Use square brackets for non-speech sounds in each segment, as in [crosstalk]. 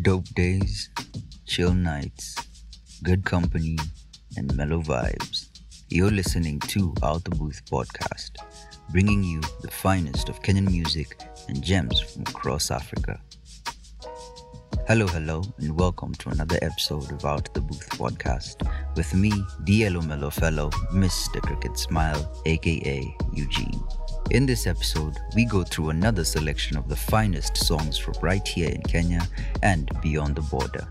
Dope days, chill nights, good company, and mellow vibes. You're listening to Out the Booth podcast, bringing you the finest of Kenyan music and gems from across Africa. Hello, hello, and welcome to another episode of Out the Booth podcast with me, DLO Mellow Fellow, Mr. Cricket Smile, aka Eugene. In this episode, we go through another selection of the finest songs from right here in Kenya and beyond the border.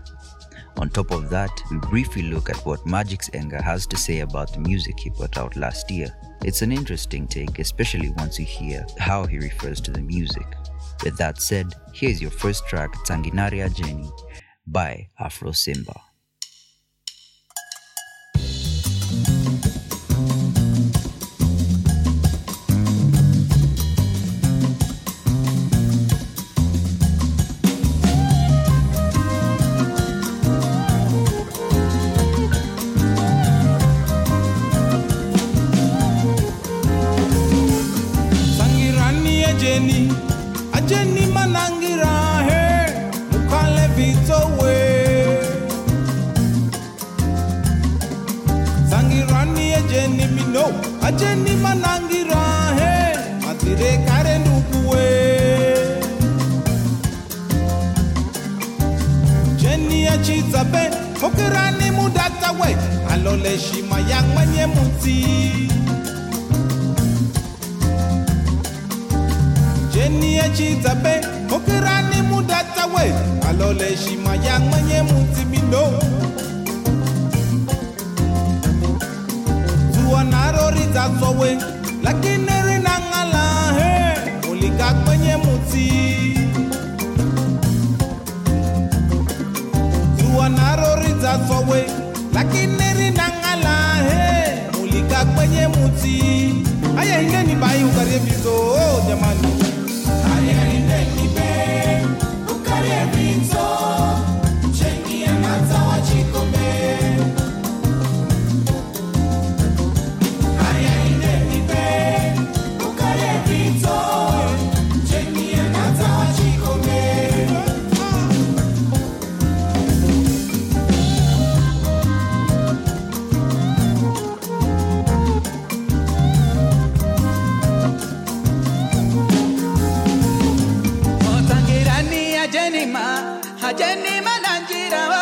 On top of that, we briefly look at what Magix Enga has to say about the music he put out last year. It's an interesting take, especially once you hear how he refers to the music. With that said, here's your first track, Tanginaria Jenny by Afrosimba. Ajenima nanjira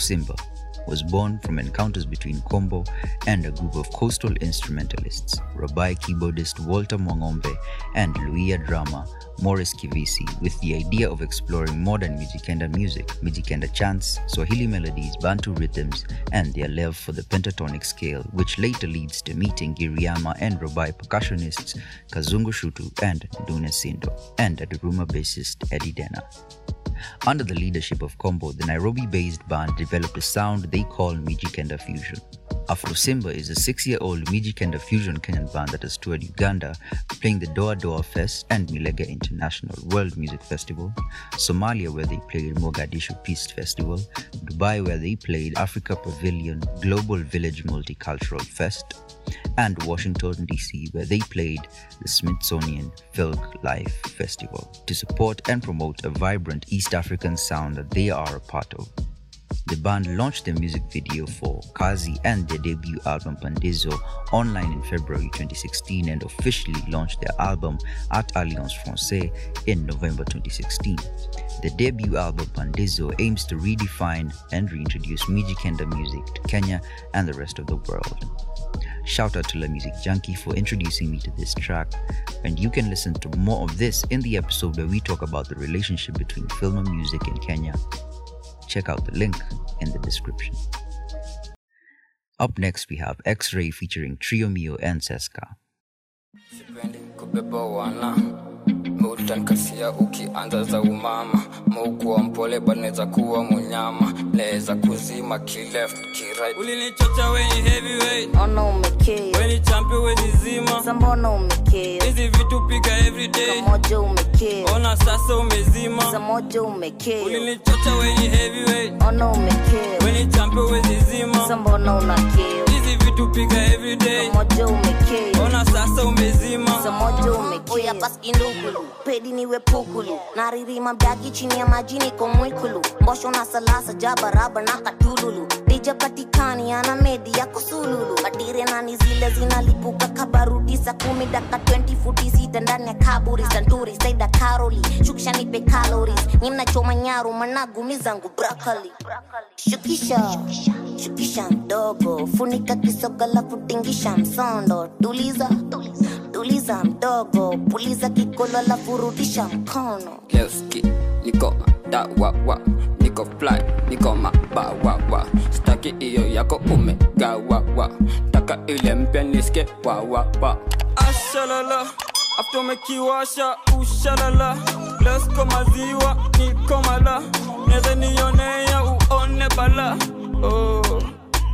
Simba was born from encounters between Kombo and a group of coastal instrumentalists, Rabai keyboardist Walter Mwangombe and Luhya drummer Morris Kivisi, with the idea of exploring modern Mijikenda music, Mijikenda chants, Swahili melodies, Bantu rhythms, and their love for the pentatonic scale, which later leads to meeting Giriama and Rabai percussionists Kazungu Shutu and Dune Sindo, and Aduruma bassist Eddie Dena. Under the leadership of Kombo, the Nairobi based band developed a sound they call Mijikenda Fusion. Afrosimba is a six year old Mijikenda Fusion Kenyan band that has toured Uganda, playing the Doa Doa Fest and Milega International World Music Festival, Somalia, where they played Mogadishu Peace Festival, Dubai, where they played Africa Pavilion Global Village Multicultural Fest, and Washington, D.C., where they played the Smithsonian Folk Life Festival to support and promote a vibrant East African sound that they are a part of. The band launched their music video for Kazi and their debut album Pandizo online in February 2016 and officially launched their album at Alliance Francaise in November 2016. The debut album Pandizo aims to redefine and reintroduce Mijikenda music to Kenya and the rest of the world. Shout out to La Music Junkie for introducing me to this track, and you can listen to more of this in the episode where we talk about the relationship between film and music in Kenya. Check out the link in the description. Up next, we have X Ray featuring Trio Mio and Seska. Utankasia ukianza za umama. Mukuwa mpole banaweza kuwa munyama naweza kuzima kileft ulinichocha weni heavyweight. Ona umekea. Weni champion weni zima. Sasa umekea? Hizi vitu piga everyday kamoja umekea. Ona sasa umezima. Sasa umekea. Ulinichocha weni heavyweight. Ona umekea. Weni champion weni zima. Mbona unakea vitu everyday ona sasa umezima. Oya basi pedi niwe pukulu. Naririma mdaki chini ya maji niko mwikulu. Mbosho na salasa jabaraba na katululu. Dijapatikani ana medi ya kusululu kadire nani zile zinalipuka kabarudi saa kumi daka 20 futi sita ndani ya kaburi. Santuri saida karoli. Shukisha nipe calories. Ni mnachoma nyaru managu mizangu brakali shukisha. Shukisha. Mdogo funika kisoga la kutingisha msondo tuliza tuliza mdogo. Puliza kikolo la furudisha mkono. Lewski, niko dawawa niko fly niko mabawawa staki iyo yako umegawawa taka ile mpya niske wawawa ashalala aftomekiwasha ushalala. Lesko maziwa niko mala. Neze uone bala. Oh.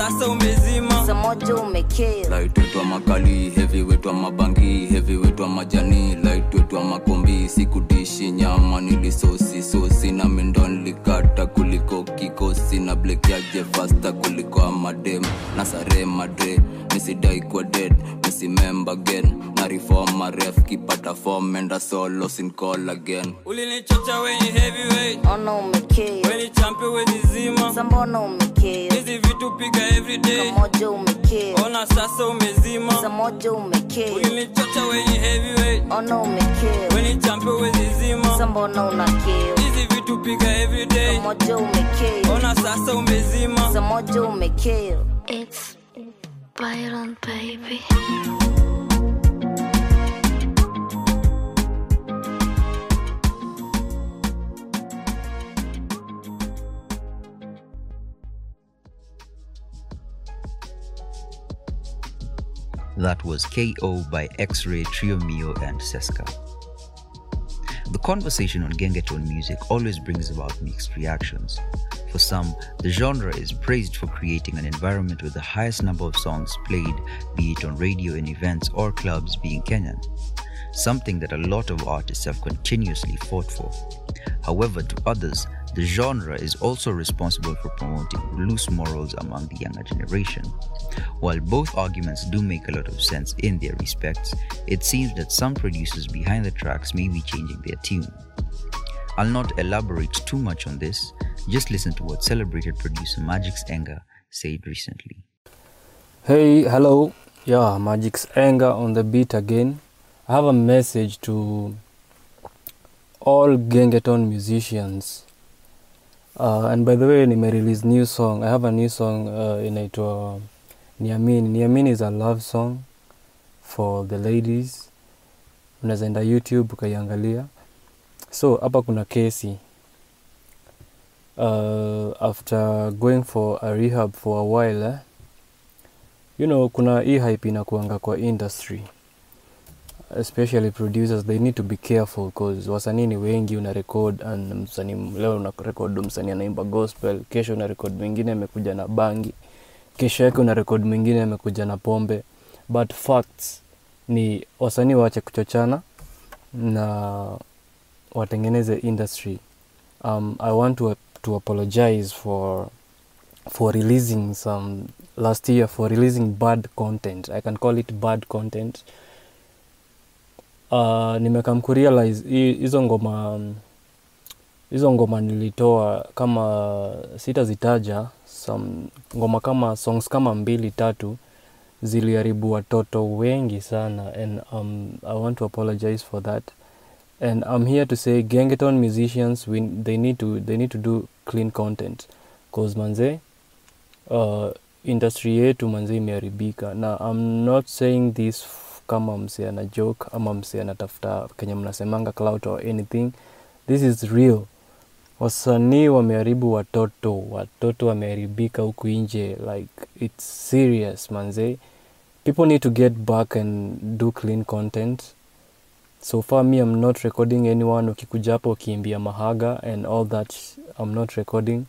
sasa umezima. Sasa umekea light wetwa makali heavy wetwa mabangi heavy wetwa majani light wetwa makombi. Sikudishi nyama nilisosi sosi na mendo nilikata kuliko kikosi na blek yaje fasta kuliko amadem na sare madre misidai kwa dead. Misimemba again. Na reform maref kipata form enda solo sin call again. Ulinichocha wenye heavyweight. Ona umekea weni zima. Umekea hizi vitu piga everyday kamoja umekea ona sasa sasa umezima. Umekea ulinichocha wenye heavyweight. Ona umekea weni zima. Unakea hizi vitu piga everyday umekea ona sasa umezima. Umekea It's Baby. That was KO by X Ray, Trio Mio, and Seska. The conversation on Gengetone music always brings about mixed reactions. For some, the genre is praised for creating an environment with the highest number of songs played, be it on radio in events or clubs, being Kenyan. Something that a lot of artists have continuously fought for. However, to others, the genre is also responsible for promoting loose morals among the younger generation. While both arguments do make a lot of sense in their respects, it seems that some producers behind the tracks may be changing their tune. I'll not elaborate too much on this, just listen to what celebrated producer Magix Enga said recently. Hey, hello. Yeah, Magix Enga on the beat again. I have a message to all Gengetone musicians. Uh, and by the way, nime release new song. I have a new song uh, inaitwa Niamini. Niamini is a love song for the ladies. Unaweza YouTube ukaiangalia. So hapa kuna kesi. Uh, after going for a rehab for a while eh, you know kuna hii hype inakuanga kwa industry especially producers they need to be careful because wasanii ni wengi una record and msanii leo una record msanii anaimba gospel kesho una record mwingine amekuja na bangi kesho yake una record mwingine amekuja na pombe. But facts ni wasanii waache kuchochana na watengeneze industry. Um, i want to, to apologize for for releasing some last year for releasing bad content. I can call it bad content uh, nimekam kurealize hizo ngoma hizo ngoma nilitoa kama sitazitaja some ngoma kama songs kama mbili tatu ziliharibu watoto wengi sana and um, i want to apologize for that. And i'm here to say gengeton musicians we, they need to they need to do clean content. Cause manze uh, industry yetu manze imeharibika. Na i'm not saying this kama mse ana joke ama mse anatafuta kenye mnasemanga clout or anything this is real. Wasanii wameharibu watoto watoto wameharibika huku nje like its serious manze. People need to get back and do clean content. So far me i'm not recording anyone. Ukikuja hapo ukiimbia mahaga and all that i'm not recording.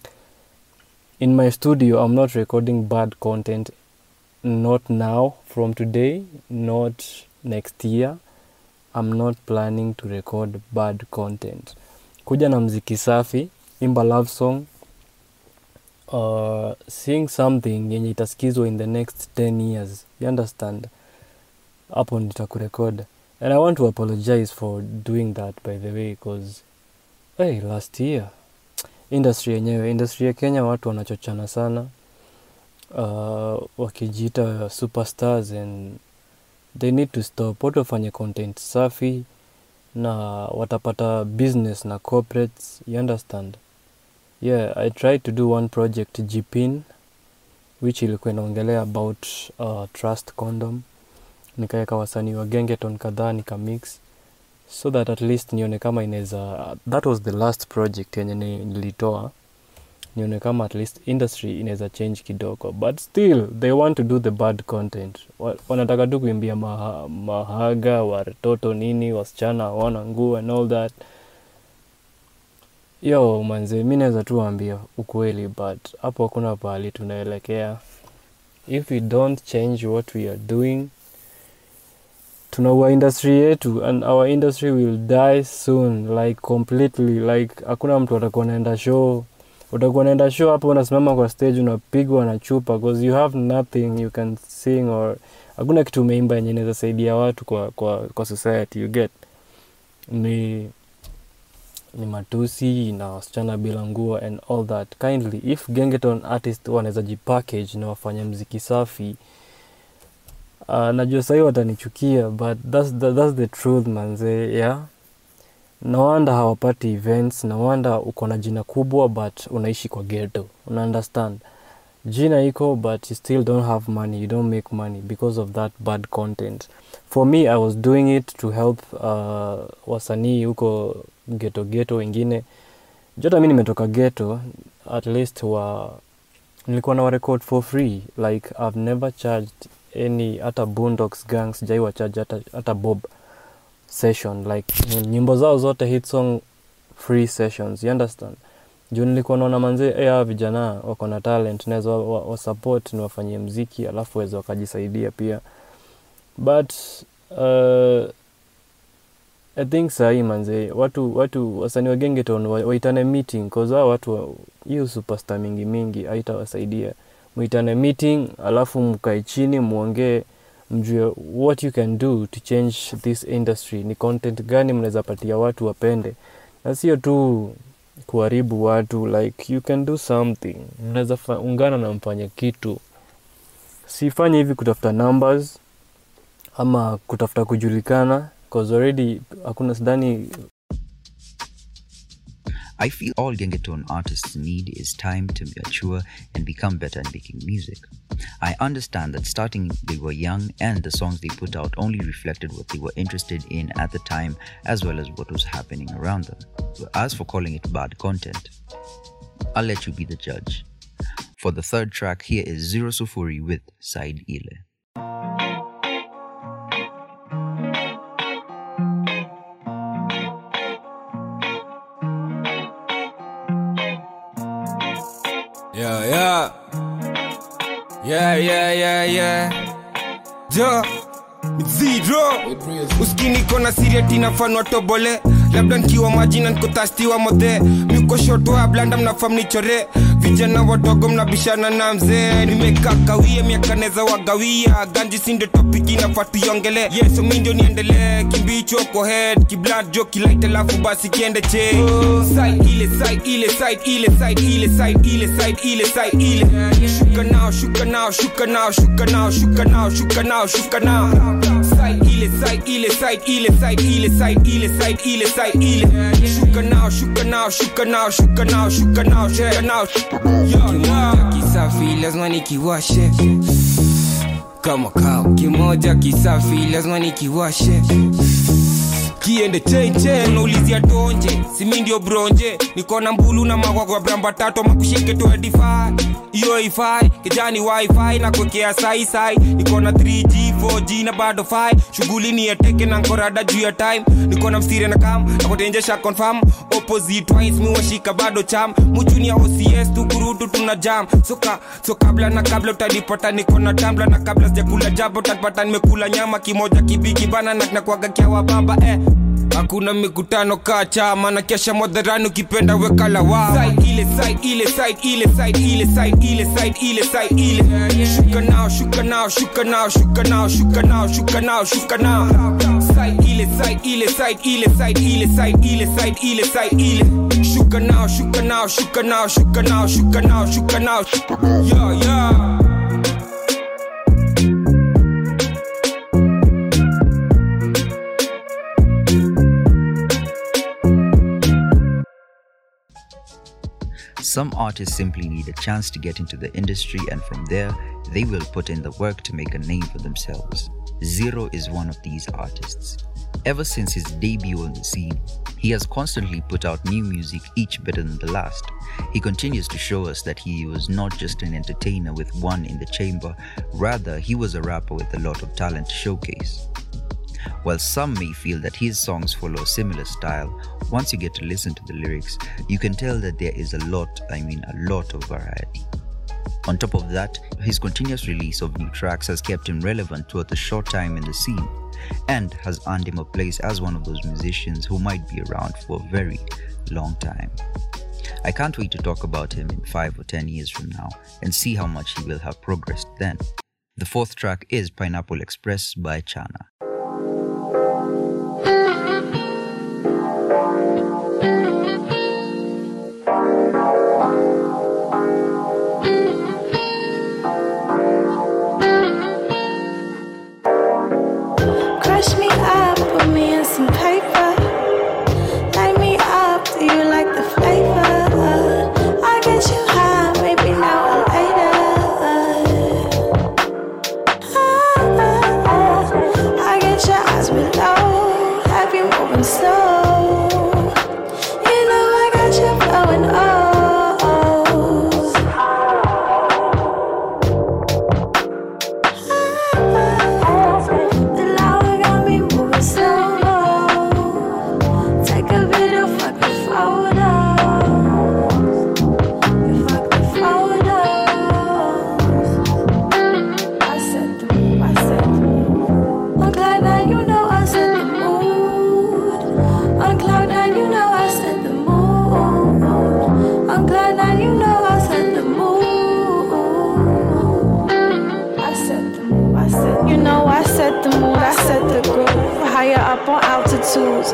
In my studio i'm not recording bad content not now from today not next year. I'm not planning to record bad content. Kuja na mziki safi imba love song uh, sing something yenye itasikizwa in the next 10 years. You understand? Hapo nitakurekod and i want to apologize for doing that by the way because hey, last year. Industry yenyewe industry ya kenya watu wanachochana sana uh, wakijiita superstars and they need to stop. Watu wafanye content safi na watapata business na corporates. You understand? Yeah i tried to do one project jpin which ilikuwa inaongelea about uh, trust condom. Nikaweka wasanii wa gengeton kadhaa nikamix so that at least nione kama inaweza that was the last project yenye ni- nilitoa nione kama at least industry inaweza change kidogo. But still they want to do the bad content. Wa- wanataka tu kuimbia maha, mahaga watoto nini wasichana wana nguo and all that. Yo manze mi naweza tu ukweli but hapo hakuna pahali tunaelekea. If we don't change what we are doing tunaua industry yetu and our industry will die soon like completely like hakuna mtu atakuwa naenda show utakuwa naenda show hapo unasimama kwa stage unapigwa na chupa because you have nothing you can sing or hakuna kitu umeimba yenye inaweza saidia watu kwa, kwa, kwa society you get? Ni ni matusi na wasichana bila nguo and all that. Kindly if gengeton artist wanaweza jipackage na wafanye mziki safi uh, najua sahii watanichukia but that's the, that's the truth manze yeah no wonder hawapati events no wonder uko na jina kubwa but unaishi kwa ghetto. Una jina iko but you still don't have money. You don't make money because of that bad content. For me i was doing it to help uh, wasanii huko geto geto wengine. Jota mi nimetoka geto at least wa nilikuwa na warecord for free. Like i've never charged any hata boondocks gang sijai wacharge hata, hata bob session like nyimbo zao zote hit song free sessions you understand? Juu nilikuwa naona manzee hey, hawa vijana wako na talent naweza wa, wa, wa niwafanyie mziki alafu waweza wakajisaidia pia. But uh, I think sahii manze watu watu wasani wa gengeton waitane meeting cause watu hiyo superstar mingi mingi haitawasaidia. Mwitane meeting alafu mkae chini muongee mjue what you can do to change this industry. Ni content gani mnaweza patia watu wapende? Na sio tu kuharibu watu like you can do something. Mnaweza ungana na mfanye kitu. Sifanye hivi kutafuta numbers ama kutafuta kujulikana cause already hakuna sidhani I feel all Gengetone artists need is time to mature and become better at making music. I understand that starting they were young and the songs they put out only reflected what they were interested in at the time as well as what was happening around them. As for calling it bad content, I'll let you be the judge. For the third track, here is Zzero Sufuri with Side Ile. Yeah, yeah, yeah, yeah. Jo, zero. kona siria tina fanwa tobole labda nkiwa maji na nikotastiwa modhe miko wa blanda mnafam nichore vijana wadogo mnabishana na mzee. Nimekaa miaka neza wagawia ganji sinde topiki nafaa yeso mi ndio niendelee. Kimbicho ko head kiblad jo kilait alafu basi kiende che side ile side ile side ile side ile side ile side ile side ile side ile side ile side ile side ile. Shuka nao shuka nao shuka nao shuka nao shuka nao shuka nao kimoja kisafi lazima nikiwashe. Kama kao kimoja kisafi lazima nikiwashe kiende chenche naulizia tonje. Simi bronje nikona mbulu na magwagwa bramba tatu makushike tu iyo ifai kijani wifi na kwekea saisai nikona 3g 4g na bado fi shughuli ni yateke na nkorada juu ya time. Nikona msire na kam nakotenjesha confirm. Miwashika bado cham mujunia ocs tukurutu tuna jam. Soka so kabla na kabla utanipata nikona tambla na kabla sijakula jabo utanipata nimekula nyama. Kimoja kibiki bana na nakwaga kiawa baba eh hakuna mikutano kaa chama na kesha modharani ukipenda weka lawa ile side ile side ile side ile side ile side ile side ile shuka nao shuka nao shuka nao shuka nao shuka nao shuka nao shuka nao side ile side ile side ile side ile side ile side ile side ile shuka nao shuka nao shuka nao shuka nao shuka nao shuka nao yeah yeah Some artists simply need a chance to get into the industry, and from there, they will put in the work to make a name for themselves. Zzero is one of these artists. Ever since his debut on the scene, he has constantly put out new music, each better than the last. He continues to show us that he was not just an entertainer with one in the chamber, rather, he was a rapper with a lot of talent to showcase. While some may feel that his songs follow a similar style, once you get to listen to the lyrics, you can tell that there is a lot, I mean a lot of variety. On top of that, his continuous release of new tracks has kept him relevant throughout the short time in the scene and has earned him a place as one of those musicians who might be around for a very long time. I can't wait to talk about him in 5 or 10 years from now and see how much he will have progressed then. The fourth track is Pineapple Express by Chana.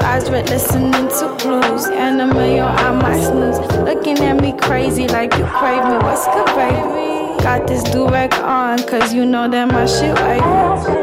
Eyes red listening to blues. Anime on my snooze. Looking at me crazy like you crave me. What's good, baby? Got this do rag on, cause you know that my shit wavy.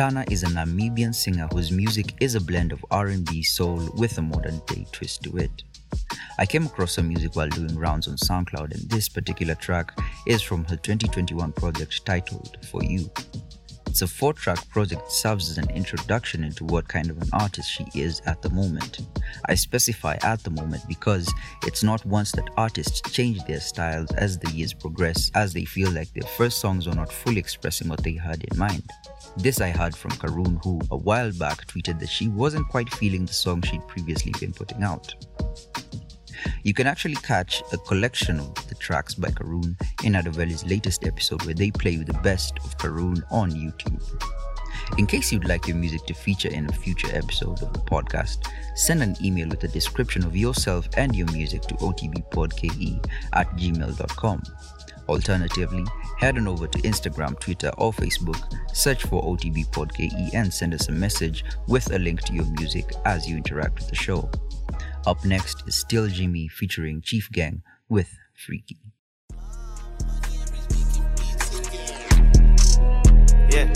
Chana is a Namibian singer whose music is a blend of R&B soul with a modern day twist to it. I came across her music while doing rounds on SoundCloud and this particular track is from her 2021 project titled For You. It's a four-track project serves as an introduction into what kind of an artist she is at the moment. I specify at the moment because it's not once that artists change their styles as the years progress as they feel like their first songs are not fully expressing what they had in mind. This I heard from Karun, who a while back tweeted that she wasn't quite feeling the song she'd previously been putting out. You can actually catch a collection of the tracks by Karun in Adoveli's latest episode where they play the best of Karun on YouTube. In case you'd like your music to feature in a future episode of the podcast, send an email with a description of yourself and your music to otbpodke at gmail.com. Alternatively, head on over to Instagram, Twitter, or Facebook, search for OTBPodKE and send us a message with a link to your music as you interact with the show. Up next is Still Jxmmy featuring Chief Gang with Freaky. Yeah,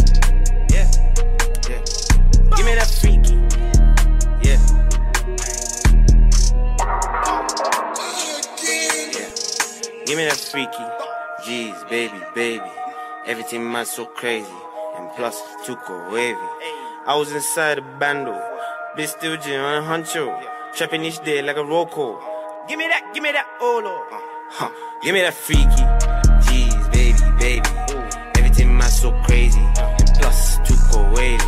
yeah, yeah. Give me that freaky. Yeah. Yeah. Give me that freaky. Jeez, baby, baby. Everything man so crazy. And plus, too wavy. I was inside a bando. Bitch still gym on a huncho. Trapping each day like a roll call. Give me that, give me that, oh lord. Huh. Give me that freaky. Jeez, baby, baby. Everything man so crazy. And plus, too cool wavy.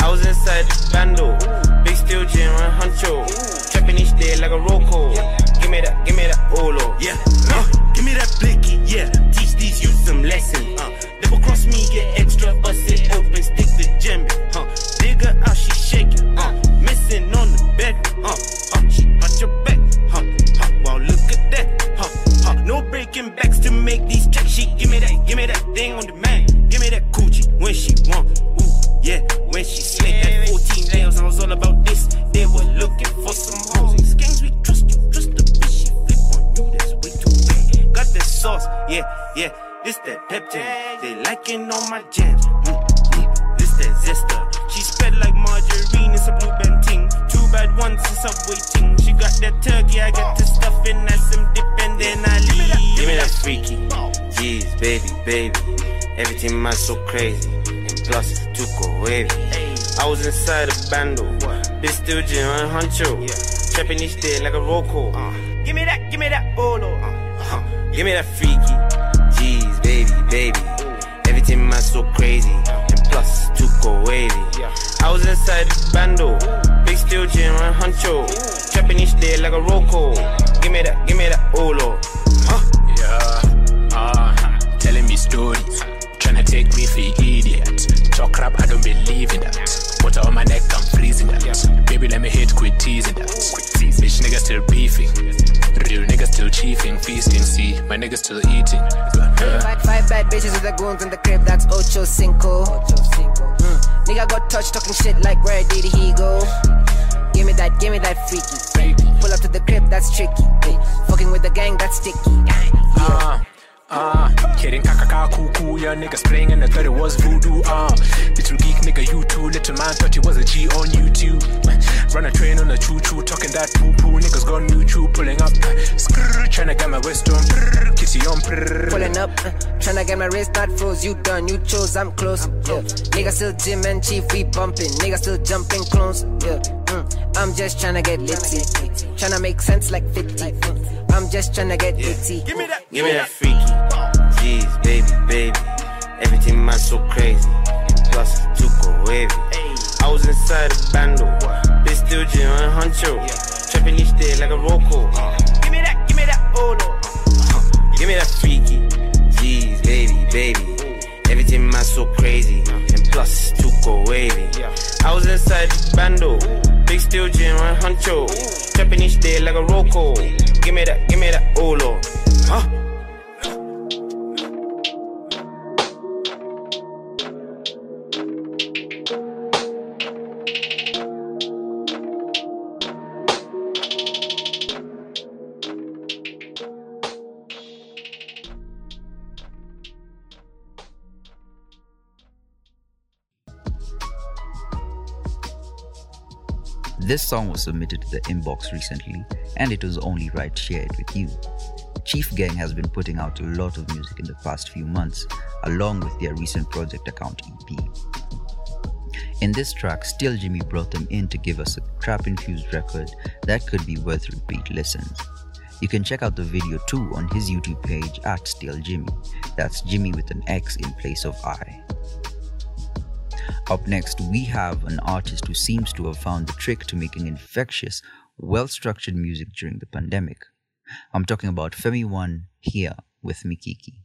I was inside the bando. Big steel gym on huncho. Trapping each day like a roll call. Give me that, give me that, oh lord. Yeah, uh, give me that blicky, yeah. Teach these youth some lesson. Uh, double cross me, get extra, bust it open, stick the gem. Huh, digger out, she shaking. Uh, missing on the bed. Uh, uh, she got your back. Huh, huh, wow, look at that. Huh, huh, no breaking backs to make these checks. She give me that, give me that thing on the man. Give me that coochie when she want. Ooh, yeah, when she slid that 14 nails, I was all about this. They were looking for some hoes. These gangs we trust you, trust the bitch. She flip on you, that's way too bad. Got the sauce, yeah, yeah. This that Peptang, they liking all my jams. Mm, mm, this that Zesta, she spread like margarine. It's a blue band bad once in subway ting. She got that turkey, I got the stuffing, and some dip, and then I leave. Give me that freaky. Jeez, baby, baby. Everything man so crazy. And plus, too cool wavy. I was inside a bando. Bitch still gym on huncho. Trapping each day like a roll call. Give me that, give me that, oh lord. Huh. Give me that freaky. Jeez, baby, baby. Everything man so crazy. And plus, too cool wavy. I was inside the bando. Big steel gym on huncho. Trapping each day like a call. Give me that, give me that, oh lord. Yeah, ah, telling me stories, trying to take me for idiot. Talk crap, I don't believe in that. Water on my neck, I'm freezing that. Baby, let me hit, quit teasing that. Bitch, niggas still beefing. Real niggas still chiefing, feasting. See, my niggas still eating. Yeah. Five, five bad bitches with the goons in the crib, that's Ocho Cinco. Mm. Nigga got touch talking shit like where did he go? Give me that, give me that freaky. Pull up to the crib, that's tricky. Fucking with the gang, that's sticky. Ah, ah, kidding kakaka cuckoo, yeah, niggas playing in the thought it was voodoo, ah. Little geek nigga, you too, let to man, thought he was a G on YouTube. Run a train on a choo choo, talking that poo poo. Niggas gone new chew, pulling up. Skrrr, tryna get my wrist on. Prrr, kitty on. Prrr. Pulling up, uh, tryna get my wrist not froze. You done, you chose, I'm close. Yeah. Nigga still Jim and Chief, we bumping. Nigga still jumping clones. Yeah. Mm. I'm just tryna get litty. Tryna make sense like 50. Mm. I'm just tryna get litty. Give me that, give me that freaky. Jeez, baby, baby. Everything man so crazy. And plus, too go wavy. I was inside a bando. Bitch still Jim and Huncho. Trapping each day like a Rocco. Uh. Give me that, give me that, oh no. [laughs] Give me that freaky. Jeez, baby, baby. Oh. Everything man so crazy. And plus, too go wavy. I was inside the bando. Oh. Big steel gym and huncho. Each day like a Rocco. Give me that, give me that, oh lord. Huh? This song was submitted to the inbox recently, and it was only right to share it with you. Chief Gang has been putting out a lot of music in the past few months, along with their recent Project Account EP. In this track, Still Jxmmy brought them in to give us a trap infused record that could be worth repeat listens. You can check out the video too on his YouTube page at Still Jxmmy. That's Jimmy with an X in place of I. Up next, we have an artist who seems to have found the trick to making infectious, well structured music during the pandemic. I'm talking about Femi One here with Mikiki.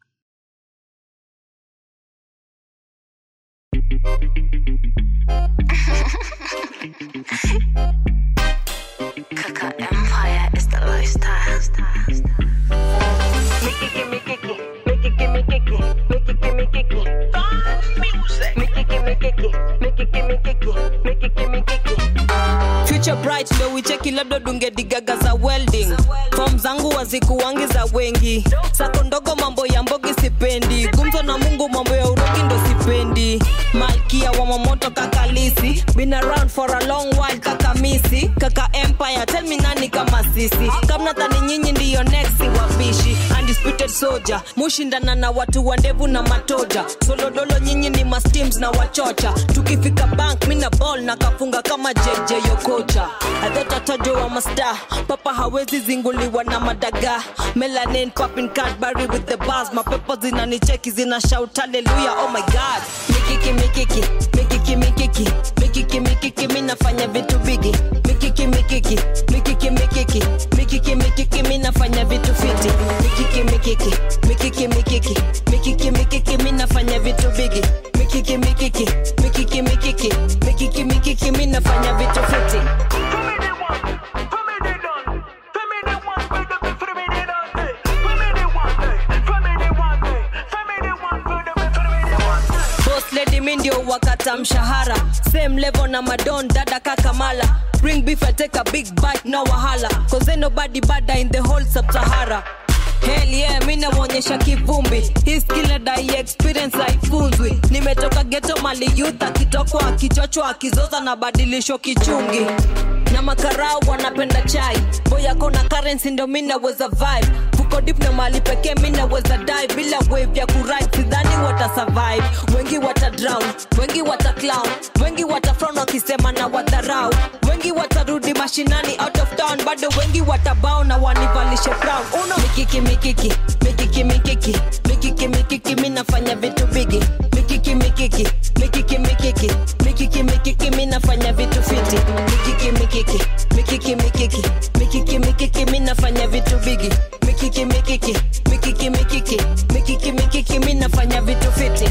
Kaka Empire is the lifestyle. Mikiki, Mikiki, Mikiki, Future bright ndo wicheki labda dungedigaga za welding. Fom zangu wazikuwangi za wengi. Sako ndogo mambo ya mbogi sipendi. Gumzo na mungu mambo ya urogi ndo sipendi. Malkia wa mamoto kakalisi been around for a long while kakamisi, kaka empire tell me nani kama sisi. Kamnadhani nyinyi ndiyo next wapishi undisputed soldier. Mushindana na watu wa ndevu na matoja. Solodolo nyinyi ni masteams na wachocha. Tukifika bank mina ball na kafunga kama jeje yokocha adhotatajo wa masta papa hawezi zinguliwa na madaga. Melanin papin cadbury with the bars. Mapepo zinanicheki zina shout haleluya oh my god. Mikiki mikiki mikiki mikiki. Mikiki mikiki minafanya vitu bigi. Mikiki mikiki mikiki mikiki. Mikiki mikiki minafanya vitu fiti. Mikiki mikiki mikiki mikiki mikiki mikiki mikiki minafanya vitu vigi mikiki mikiki mikiki mikiki mikiki mikiki minafanya vitu fiti mi wakata mshahara same level na madon dada kakamala bring beef I take a big bite no wahala cause ain't nobody badder in the whole sub-sahara Hell yeah, mi namwonyesha kivumbi. His skill dai experience haifunzwi. Nimetoka geto mali youth akitokwa akichochwa akizoza na badilisho kichungi na makarau wanapenda chai. Boyako na currency ndo mi naweza vibe. Fuko na mali pekee mi naweza dai bila wave ya kurai sidhani watasurvive wengi watadrown wengi wataclown wengi watafron wakisema na wadharau. Wengi watarudi mashinani out of town. Bado wengi watabao na wanivalishe brown uno mikiki mikiki mikiki mikiki mikiki mikiki mi nafanya vitu bigi mikiki mikiki mikiki mikiki mikiki mikiki mi nafanya vitu fiti mikiki mikiki mikiki mikiki mikiki mikiki mi nafanya vitu bigi mikiki mikiki mikiki mikiki mikiki mikiki mi nafanya vitu fiti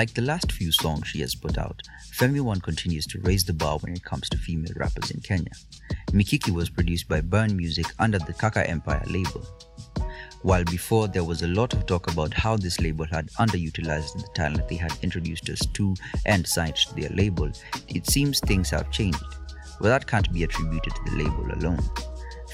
Like the last few songs she has put out, Femi One continues to raise the bar when it comes to female rappers in Kenya. Mikiki was produced by Burn Music under the Kaka Empire label. While before there was a lot of talk about how this label had underutilized the talent they had introduced us to and signed to their label, it seems things have changed. But that can't be attributed to the label alone.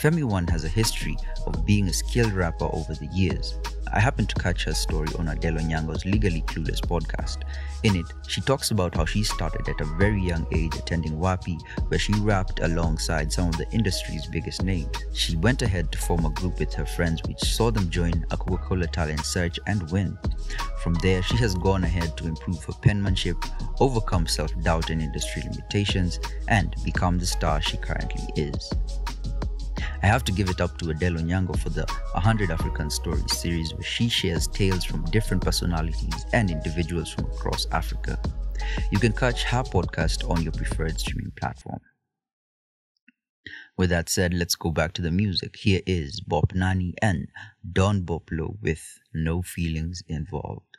Femi One has a history of being a skilled rapper over the years. I happened to catch her story on Adele Onyango's Legally Clueless podcast. In it, she talks about how she started at a very young age attending WAPI, where she rapped alongside some of the industry's biggest names. She went ahead to form a group with her friends, which saw them join a Coca Cola talent search and win. From there, she has gone ahead to improve her penmanship, overcome self doubt and industry limitations, and become the star she currently is. I have to give it up to Adele Onyango for the 100 African Stories series where she shares tales from different personalities and individuals from across Africa. You can catch her podcast on your preferred streaming platform. With that said, let's go back to the music. Here is Bop Nani and Don Boplo with No Feelings Involved.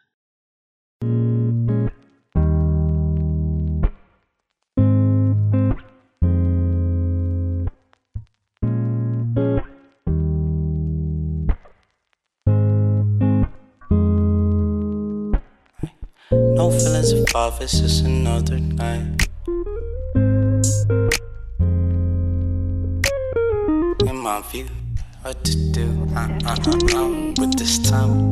It's just another night. In my view, what to do? Uh, uh, uh, uh, with this time,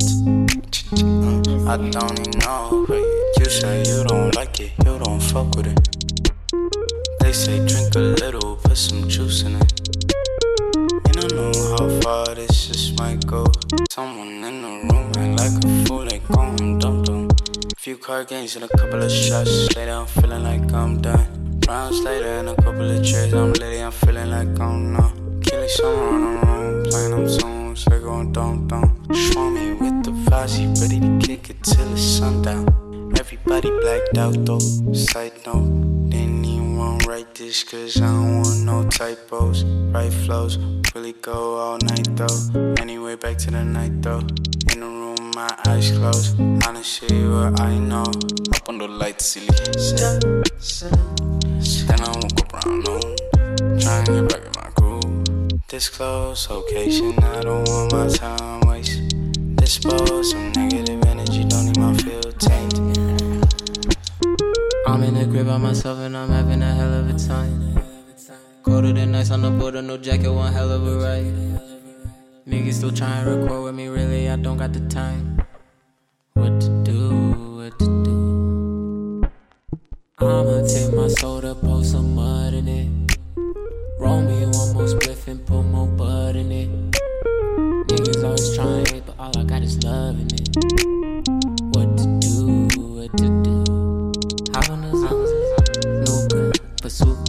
I don't even know. But you say you don't like it, you don't fuck with it. They say drink a little, put some juice in it. You don't know how far this just might go. Someone in the room card games and a couple of shots. Later, I'm feeling like I'm done. Rounds later and a couple of trades. I'm litty, I'm feeling like I'm numb. Killing someone in the room, playing them songs. They going dum dum. Show me with the he ready to kick it till it's sundown. Everybody blacked out though. Side note, didn't even write this cause I don't want no typos. Right flows, really go all night though. Anyway, back to the night though. My eyes closed. Honestly, what I know. Up on the lights, silly. Then I woke up around noon. Trying to get back in my groove. This close location, I don't want my time waste. Dispose some negative energy, don't need my field tainted. I'm in the crib by myself and I'm having a hell of a time. Colder than ice on the border, no jacket, one hell of a ride. Niggas still trying to record with me, really, I don't got the time. What to do, what to do? I'ma take my soda, pour some mud in it. Roll me one more spliff and put more bud in it. Niggas always trying hate, but all I got is love in it. What to do, what to do? Havana zangu, nuka, pasuka, zangu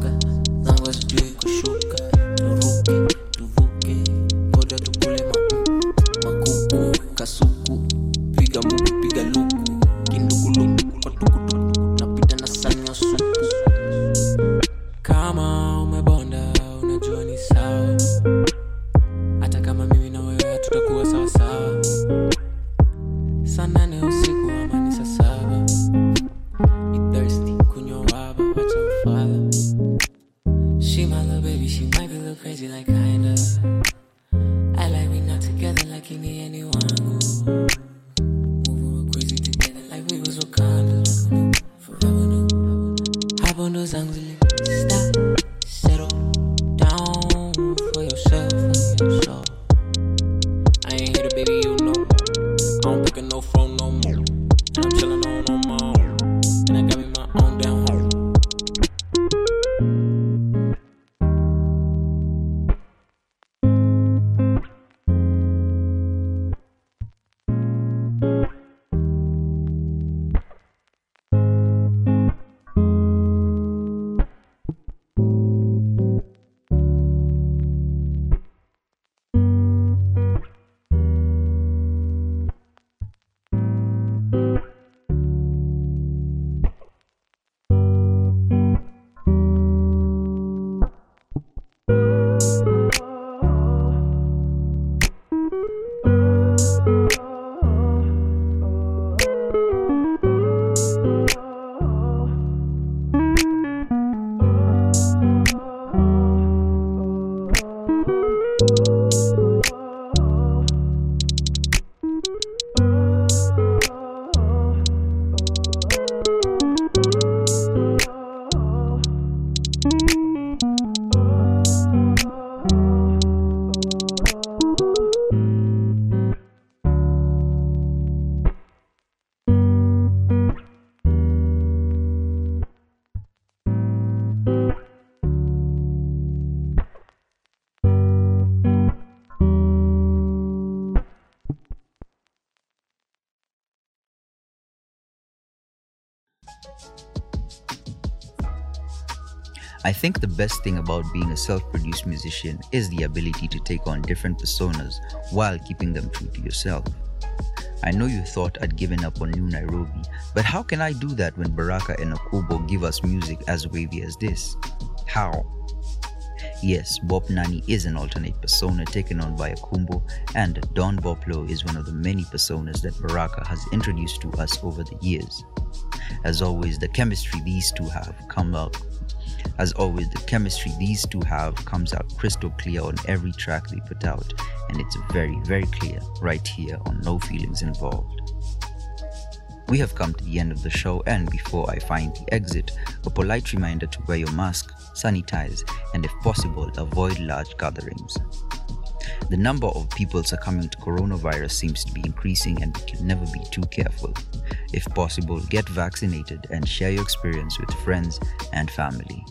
think the best thing about being a self produced musician is the ability to take on different personas while keeping them true to yourself. I know you thought I'd given up on New Nairobi, but how can I do that when Baraka and Okubo give us music as wavy as this? How? Yes, Bop Nani is an alternate persona taken on by Akumbo, and Don Boplo is one of the many personas that Baraka has introduced to us over the years. As always, the chemistry these two have come out. As always, the chemistry these two have comes out crystal clear on every track they put out, and it's very, very clear right here on No Feelings Involved. We have come to the end of the show, and before I find the exit, a polite reminder to wear your mask, sanitize, and if possible, avoid large gatherings. The number of people succumbing to coronavirus seems to be increasing, and we can never be too careful. If possible, get vaccinated and share your experience with friends and family.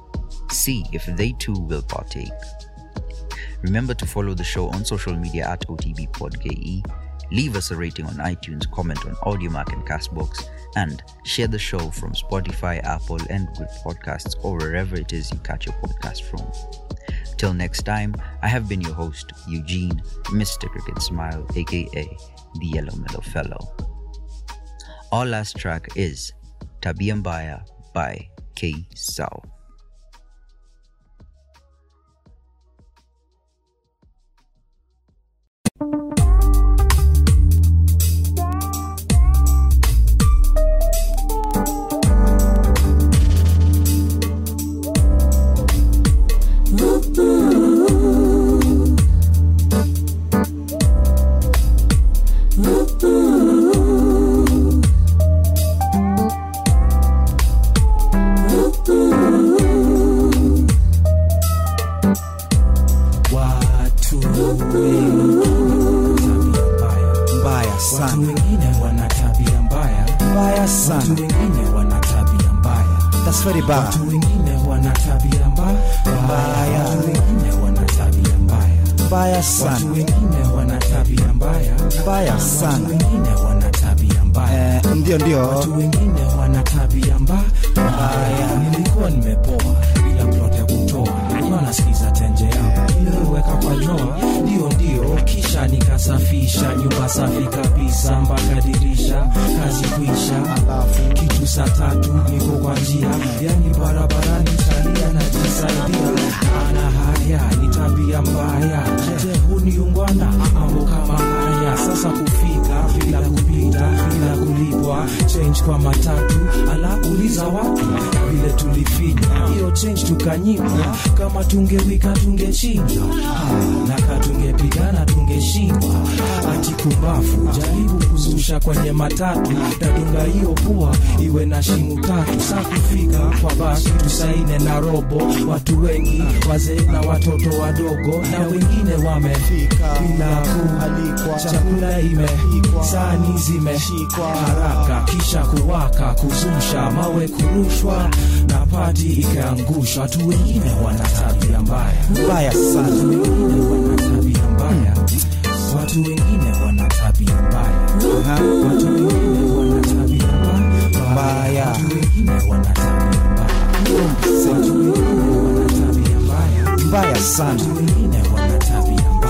See if they too will partake. Remember to follow the show on social media at OTBPodKE, leave us a rating on iTunes, comment on Audiomack and Castbox, and share the show from Spotify, Apple, and Google Podcasts or wherever it is you catch your podcast from. Till next time, I have been your host, Eugene, Mr. Cricket Smile, aka the Yellow Mellow Fellow. Our last track is Tabia Mbaya by K. Sao. Very bad. Watu wengine wana tabia mbaya. Watu wengine wana tabia mbaya mbaya sana. Watu wengine wana tabia mbaya mbaya sana. Watu wengine wana tabia mbaya. Eh, ndio ndio. Watu wengine wana tabia mbaya mbaya. Nilikuwa nimepoa bila plot ya kutoa. Nilikuwa nasikiza tenje yao iliyoweka kwa joa. Ndio ndio, kisha nikasafisha nyumba safi kabisa mpaka dirisha kazi kuisha. Alafu kitu saa tatu niko kwa njia, yani barabarani chalia na jisaidia. Ana haya ni tabia mbaya, je huniungwana mambo kama haya. Sasa kufika bila kupita bila kulipwa change kwa matatu, ala uliza watu vile tulifinya hiyo change tukanyimwa. Kama tungewika tungechinjwa na katungepigana tungeshindwa. Ati kumbafu jaribu kuzusha kwenye matatu, tadunga hiyo pua iwe na shimu tatu. Sa kufika kwa basi tusaine na robo, watu wengi wazee na watoto wadogo, na wengine wamefika. bila kualikwa. Chakula imepikwa, sani zimeshikwa haraka, kisha kuwaka, kuzusha mawe, kurushwa na pati ikaangushwa. Watu wengine wana tabia mbaya. Mbaya sana, watu wengine wana tabia mbaya, watu wengine wana tabia mbaya, watu wengine wana tabia mbaya, watu wengine wana tabia mbaya, watu wengine wana vibaya sana.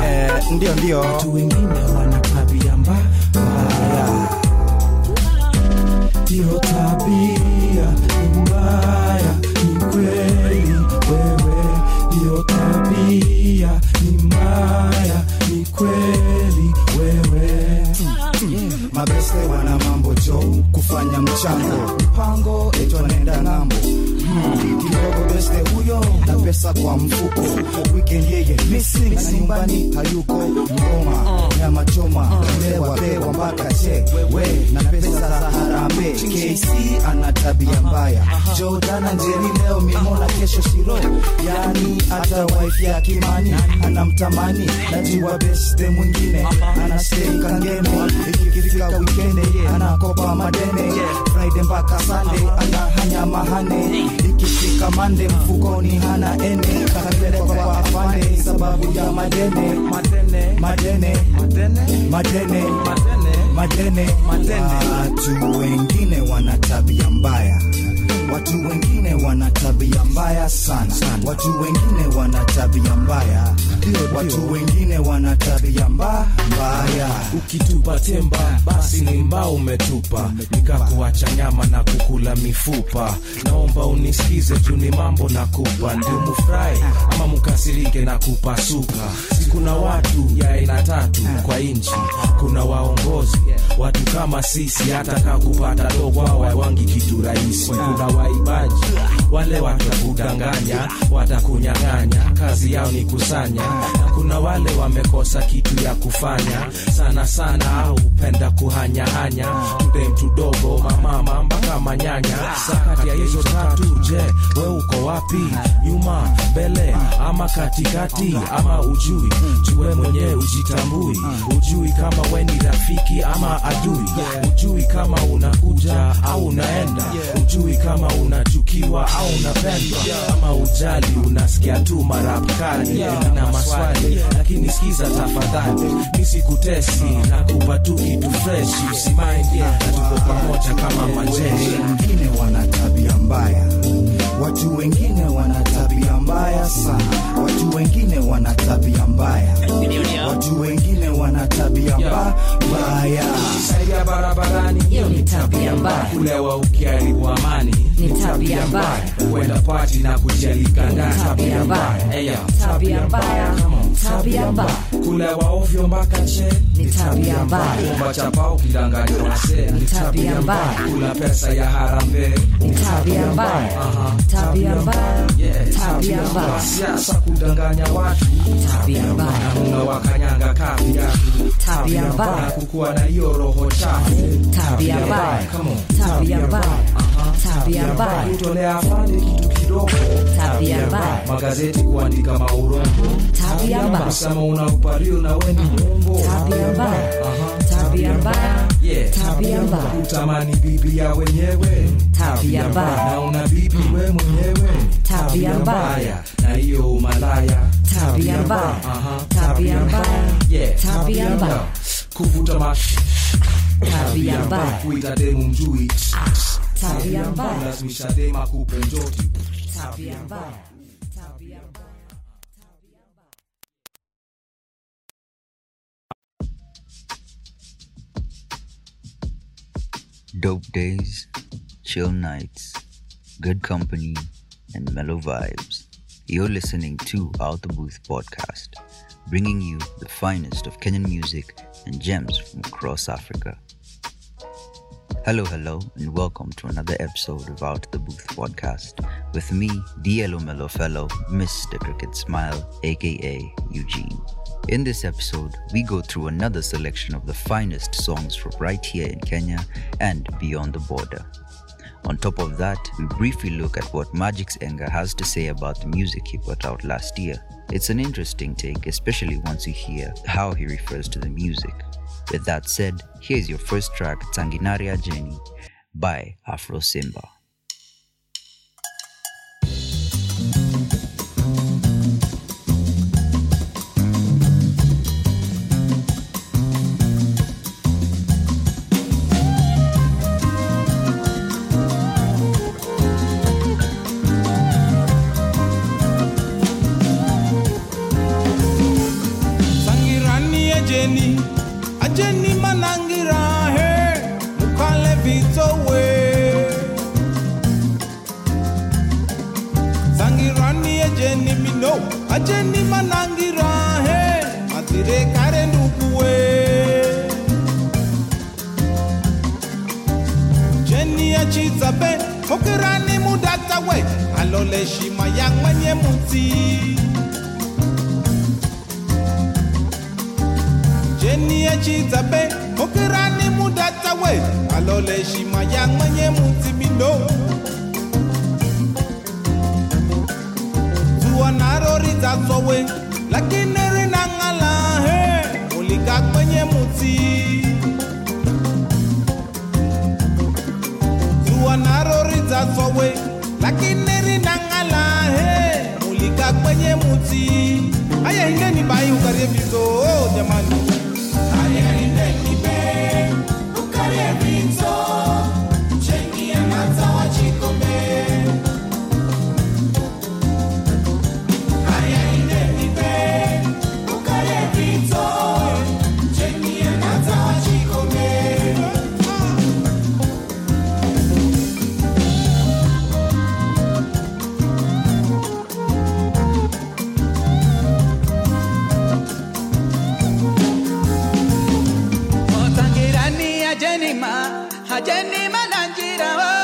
Eh, ndio ndio, watu wengine wana tabia mbaya, ndio nyumbani hayuko mgoma nyama choma lewa bewa mpaka chewe na pesa za harambe KC ana tabia mbaya. Jordana Njeri leo mimona kesho shiro yani hata wife ya Kimani anamtamani. Najua beste mwingine anastay kangeme ikifika wikende anakopa madene Friday mpaka Sunday anahanya mahane. Ikifika Monday mfukoni hana ene. Sababu ya madene madene madene madene madene madene madene watu wengine wana tabia mbaya watu wengine wana tabia mbaya sana. Watu wengine wana tabia mbaya. Watu wengine wana tabia mba mbaya. Ukitupa temba basi ni mbao umetupa. Nikakuacha nyama na kukula mifupa. Naomba unisikize juu ni mambo na kupa ndio mufurahi ama mukasirike na kupasuka. Si kuna watu ya aina tatu kwa nchi, kuna waongozi watu kama sisi hata kakupata kupata dogo wangi kitu rahisi waibaji wale watakudanganya watakunyang'anya kazi yao ni kusanya. Na kuna wale wamekosa kitu ya kufanya. Sana sana hupenda kuhanyahanya. Mde mtu dogo mamama mpaka manyanya sakati ya hizo tatu je we uko wapi? Nyuma mbele ama katikati ama ujui Juwe mwenyewe ujitambui. Ujui kama we ni rafiki ama adui. Ujui kama unakuja au unaenda. Ujui kama unachukiwa au unapendwa ama ujali unasikia tu marapkali na maswali. Lakini sikiza tafadhali misikutesi na kupa tu kitu freshi usimaindi natuko pamoja kama majeshi. Wengine wana tabia mbaya watu wengine wana mbaya sana. Watu wengine wana tabia mbaya. Watu wengine wana tabia mbaya. Saidia barabarani hiyo ni tabia mbaya. Kulewa ukiharibu amani Ni tabia mbaya. kwenda pati na kujalika ndani Tabia mbaya. Tabia mbaya. Tabia mbaya kulewa waovyo mpaka ni tabia mbaya kumba chapa ukidanganya wase Ni tabia mbaya. Kuna pesa ya harambe ni tabia mbaya tabia mbaya tabia mbaya siasa kudanganya watu tabia mbaya na unawakanyanga kapya tabia mbaya kukuwa na hiyo roho chafu tabia mbaya Come on. tabia mbaya tabia mbaya kutolea afande kitu kidogo tabia mbaya magazeti kuandika maurongo tabia mbaya kusema una na na weni mwongo, tabia mbaya tabia mbaya tabia mbaya utamani bibi ya wenyewe tabia mbaya na una bibi we mwenyewe tabia mbaya na hiyo umalaya tabia mbaya tabia mbaya tabia mbaya kuvuta mash tabia mbaya kuita demu mjui tabia mbaya lazimisha dema kupe njoti tabia mbaya Dope days, chill nights, good company, and mellow vibes. You're listening to Out the Booth podcast, bringing you the finest of Kenyan music and gems from across Africa. Hello, hello, and welcome to another episode of Out the Booth podcast with me, DLO Mellow Fellow, Mr. Cricket Smile, aka Eugene. In this episode, we go through another selection of the finest songs from right here in Kenya and beyond the border. On top of that, we briefly look at what Magix Enga has to say about the music he put out last year. It's an interesting take, especially once you hear how he refers to the music. With that said, here's your first track, Tanginaria Jenny by Afrosimba. Nima Nanjira.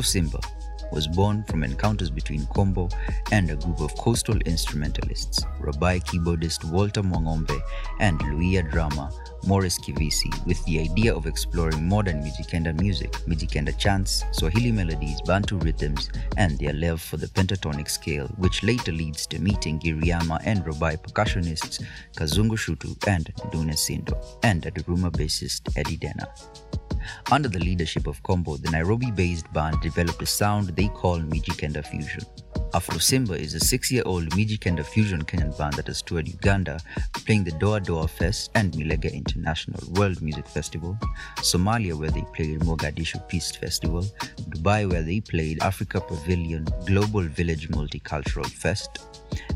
Afrosimba was born from encounters between Kombo and a group of coastal instrumentalists, Rabai keyboardist Walter Mwangombe and Luhya drama Morris Kivisi, with the idea of exploring modern Mijikenda music, Mijikenda chants, Swahili melodies, Bantu rhythms, and their love for the pentatonic scale, which later leads to meeting Giriama and Rabai percussionists Kazungu Shutu and Dune Sindo, and Aduruma bassist Eddie Dena. Under the leadership of Kombo, the Nairobi based band developed a sound they call Mijikenda Fusion. Afrosimba is a six year old Mijikenda Fusion Kenyan band that has toured Uganda, playing the Doa Doa Fest and Milega International World Music Festival, Somalia, where they played Mogadishu Peace Festival, Dubai, where they played Africa Pavilion Global Village Multicultural Fest,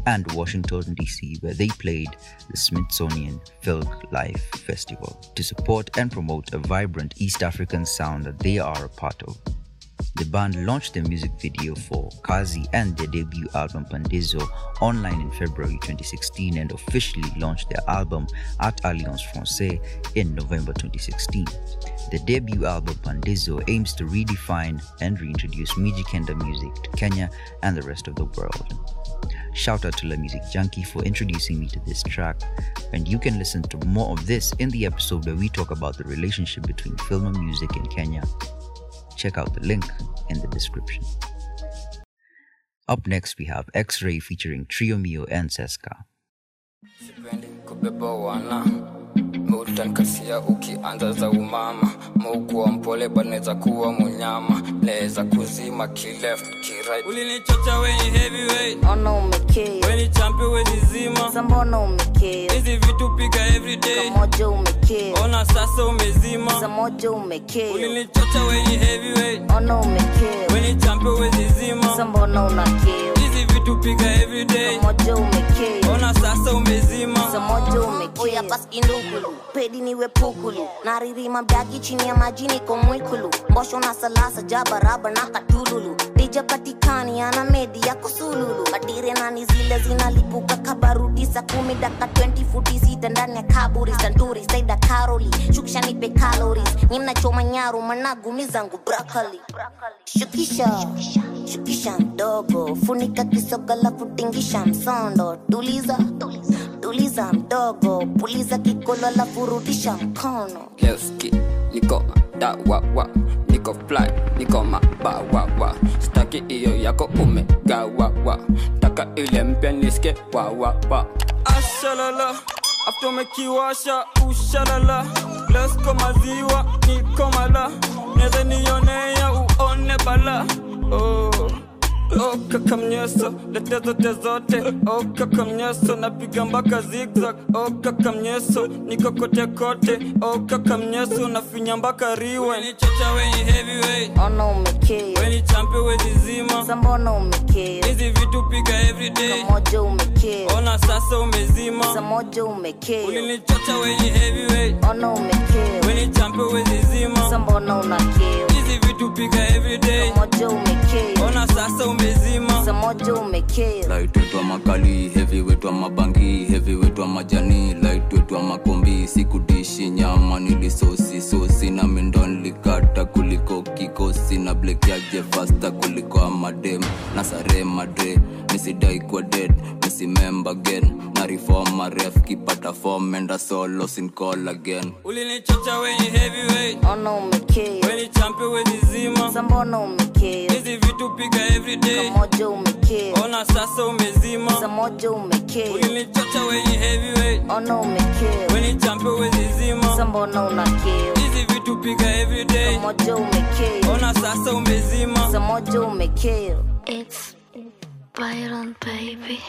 and Washington, D.C., where they played the Smithsonian Folk Life Festival to support and promote a vibrant East African sound that they are a part of. The band launched their music video for Kazi and their debut album Pandizo online in February 2016 and officially launched their album at Alliance Francaise in November 2016. The debut album Pandizo aims to redefine and reintroduce Mijikenda music to Kenya and the rest of the world. Shout out to La Music Junkie for introducing me to this track, and you can listen to more of this in the episode where we talk about the relationship between film and music in Kenya. Check out the link in the description. Up next, we have X Ray featuring Trio Mio and Seska. Utankasia ukianza za umama. Mukuwa mpole banaweza kuwa munyama naweza kuzima kileft kirit ulinichocha weni heavyweight. Ona umekea weni champion weni zima. Sambona umekea hizi vitu piga everyday kamoja umekea ona sasa umezima. Samoja umekea ulinichocha weni heavyweight. Ona umekea weni weni zima. Sambona una kiu hizi vitu piga everyday ona sasa umezima. Oya paski ndukulu pedi niwe pukulu. Naririma mdagi chini ya maji niko mwikulu. Mbosho na salasa jabaraba na katululu. Dijapatikani ana medi ya kusululu kadire nani zile zinalipuka kabarudi saa kumi daka 20 futi sita ndani ya kaburi santuri saida karoli. Shukisha nipe calories. Nyimnachoma nyaru managumi zangu brakali shukisha. Shukisha. Mdogo funika kisoga la kutingisha msondo tuliza tuliza mdogo. Puliza kikolo la kurudisha mkono. Lewski, niko da wa wa. Niko fly niko maba wa wa. Staki iyo yako umegawawa wa wa. Taka ile mpya niske wa wa wa. Ashalala after umekiwasha ushalala. Lesko maziwa nikomala neze nionea uone bala. Oh oka kamnyeso lete zote zote. Oka kamnyeso napiga mpaka zigzag. Oka kamnyeso niko kote kote. Oka kamnyeso nafinya mpaka riwe. Ni chacha wenye heavyweight. Oh, ona umekea weni champe wezi zima. Sambona umekea oh, hizi vitu piga everyday moja umekea ona sasa umezima. Za moja umekea ulinichacha wenye heavyweight. Oh, ona umekea weni champe wezi zima. Sambona unakea hizi vitu piga everyday moja umekea sasa umezima. Sa umekea light wetu makali heavy wetwa mabangi heavy wetwa majani. Light wetu makombi sikudishi nyama nilisosi sosi na mindo nilikata kuliko kikosi na blekiaje fasta kuliko amadem na sare madre. Misidai kwa dead misimember again. Na reform maref kipata form enda solo sin call again. Ulinichocha wenye heavyweight. Ona umekiu weni champe wezi zima. Sambona umekiu hizi vitu piga everyday kamoja umekiu ona sasa umezima. Sa moja ulinichocha wenye heavyweight. Ona umekiu weni champe wezi zima. Sambona una hizi vitu piga everyday moja umekiu ona sasa umezima sa moja umekiu It's Byron, baby.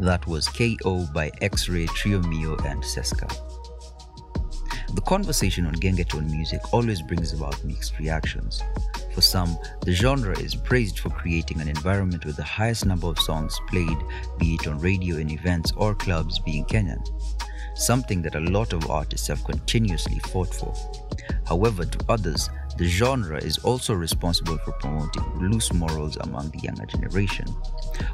That was KO by X Ray, Trio Mio, and Seska. The conversation on Gengetone music always brings about mixed reactions. For some, the genre is praised for creating an environment with the highest number of songs played, be it on radio in events or clubs, being Kenyan. Something that a lot of artists have continuously fought for. However, to others, the genre is also responsible for promoting loose morals among the younger generation.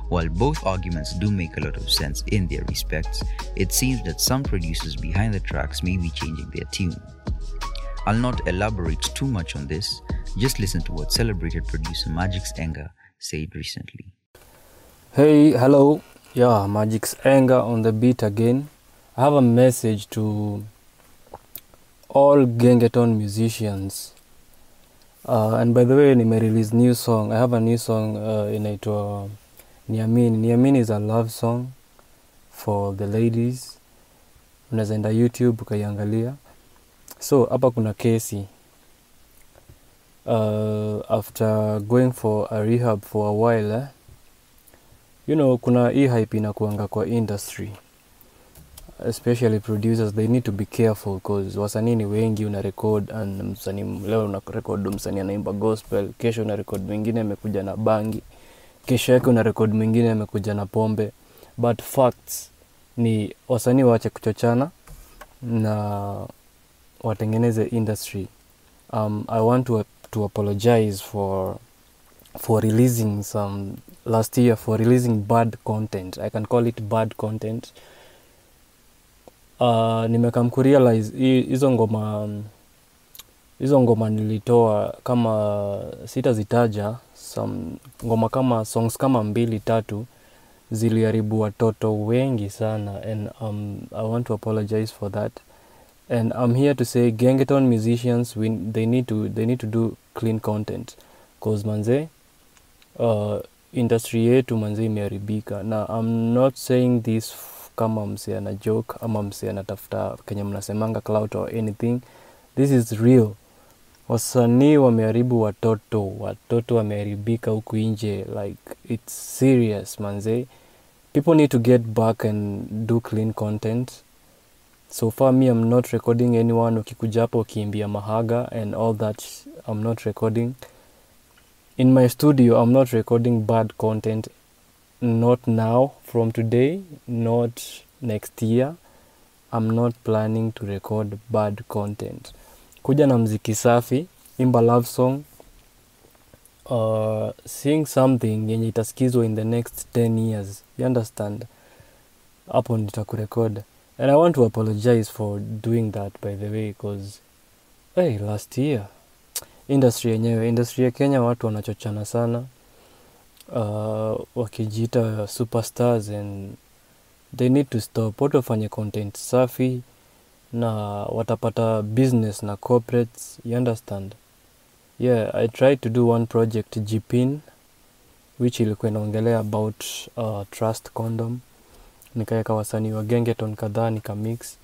While both arguments do make a lot of sense in their respects, it seems that some producers behind the tracks may be changing their tune. I'll not elaborate too much on this, just listen to what celebrated producer Magix Enga said recently. Hey, hello. Yeah, Magix Enga on the beat again. I have a message to all Gengetone musicians. Uh, and by the way, nime release new song. I have a new song uh, inaitwa Niamini. Niamini is a love song for the ladies. Unaweza YouTube ukaiangalia. So hapa kuna kesi. Uh, after going for a rehab for a while eh, you know kuna hii hype inakuanga kwa industry especially producers they need to be careful cause wasanii ni wengi una record and msanii leo una record msanii anaimba gospel kesho una record mwingine amekuja na bangi kesho yake una record mwingine amekuja na pombe. But facts ni wasanii waache kuchochana na watengeneze industry. Um, i want to, to apologize for for releasing some last year for releasing bad content. I can call it bad content uh, nimekam kurealize hi- hizo ngoma hizo ngoma nilitoa kama sitazitaja some ngoma kama songs kama mbili tatu ziliharibu watoto wengi sana and um, i want to apologize for that. And i'm here to say gengeton musicians we, they need to they need to do clean content. Cause manze uh, industry yetu manze imeharibika. Na i'm not saying this kama msee ana joke ama msee anatafuta kenye mnasemanga clout or anything this is real. Wasanii wameharibu watoto watoto wameharibika huku nje like its serious manze. People need to get back and do clean content. So far me i'm not recording anyone. Ukikuja hapo ukiimbia mahaga and all that i'm not recording. In my studio i'm not recording bad content not now from today not next year. I'm not planning to record bad content. Kuja na mziki safi imba love song uh, sing something yenye itasikizwa in the next 10 years. You understand? Hapo nitakurekod and i want to apologize for doing that by the way because hey, last year industry yenyewe industry ya kenya watu wanachochana sana uh, wakijiita superstars and they need to stop. Watu wafanye content safi na watapata business na corporates you understand? Yeah i tried to do one project jpin which ilikuwa inaongelea about uh, trust condom. Nikaweka wasanii wa gengeton kadhaa nikamix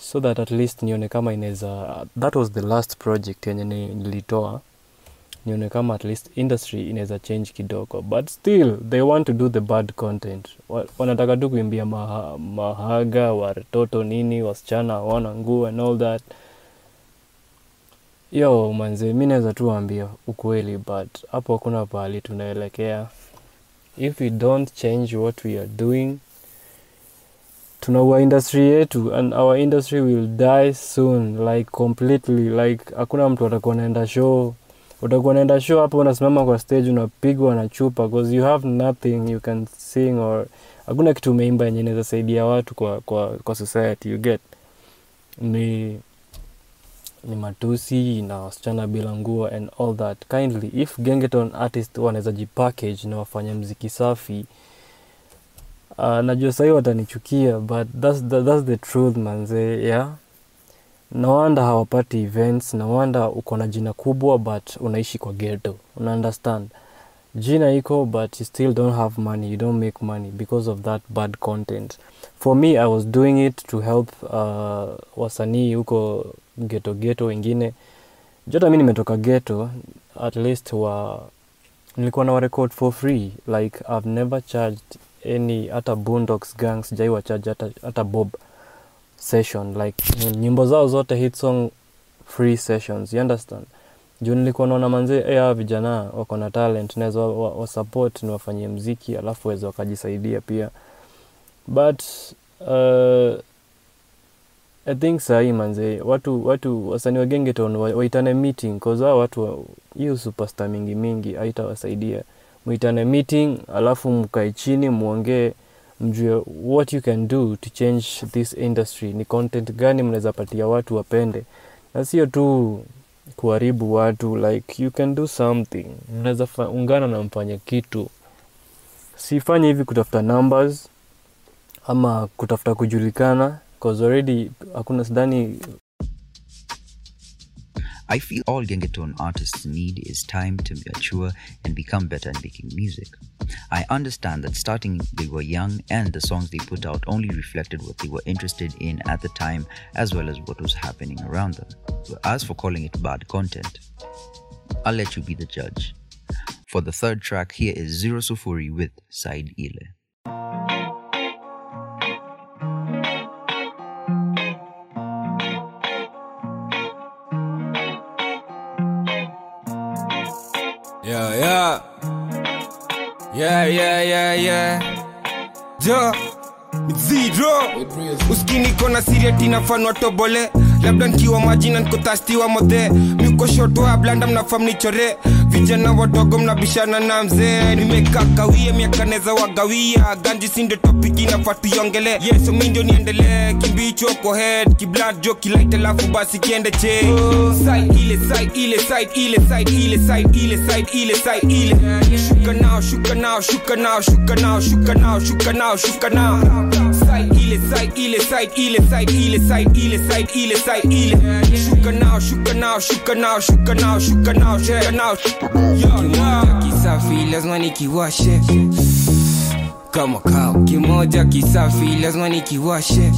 so that at least nione kama inaweza that was the last project yenye ni- nilitoa nione kama at least industry inaweza change kidogo. But still they want to do the bad content. Wanataka tu kuimbia maha, mahaga watoto nini wasichana hawana nguo and all that. Yo manze mi naweza tu ukweli but hapo hakuna pahali tunaelekea. If we don't change what we are doing tunaua industry yetu and our industry will die soon like completely like hakuna mtu atakuwa naenda show utakuwa unaenda show hapo unasimama kwa stage unapigwa na chupa because you have nothing you can sing or hakuna kitu umeimba yenye inaweza saidia watu kwa, kwa, kwa society you get ni ni matusi na wasichana bila nguo and all that. Kindly if gengeton artist wanaweza jipackage na wafanya mziki safi uh, najua sahii watanichukia but that's the, that's the truth manze yeah no wonder hawapati events no wonder uko na jina kubwa but unaishi kwa ghetto. Una understand jina iko but you still don't have money. You don't make money because of that bad content. For me i was doing it to help uh, wasanii huko geto geto wengine. Jota mi nimetoka geto at least wa nilikuwa na warecord for free. Like i've never charged any hata bundox gang sijai wacharge hata, hata bob session like nyimbo zao zote hit song free sessions you understand? Juu nilikuwa naona manzee hey, hawa vijana wako na talent naweza wa, wa, wa support ni wafanyie mziki alafu waweza wakajisaidia pia. But uh, i think sahii manzee watu watu wasanii wagengeton waitane meeting cause hao watu hiyo superstar mingi mingi haitawasaidia. Mwitane meeting alafu mkae chini mwongee mjue what you can do to change this industry. Ni content gani mnaweza patia watu wapende? Na sio tu kuharibu watu like you can do something. Mnaweza ungana na mfanye kitu. Sifanye hivi kutafuta numbers ama kutafuta kujulikana cause already hakuna sidhani I feel all Gengetone artists need is time to mature and become better at making music. I understand that starting they were young and the songs they put out only reflected what they were interested in at the time as well as what was happening around them. But as for calling it bad content, I'll let you be the judge. For the third track, here is Zzero Sufuri with Side Ile. Yeah, yeah, yeah, yeah. Jo, zero. Uskini kona siriati nafanwa tobole labda nkiwa maji na nikotastiwa modhe mikoshotoa blanda mnafam nichore vijana wadogo mnabishana na mzee. Nimekakawia miaka neza wagawia. Ganji sindo topiki nafaa tuiongele yeso mindo niendelee. Kimbicho ko head kiblad jo kilaite alafu basi kiende che side ile side ile ile side ile side ile side ile side ile side ile side ile. Shuka nao shuka nao shuka nao shuka nao shuka nao shuka nao kimoja kisafi lazima nikiwashe kama kao kimoja kisafi lazima nikiwashe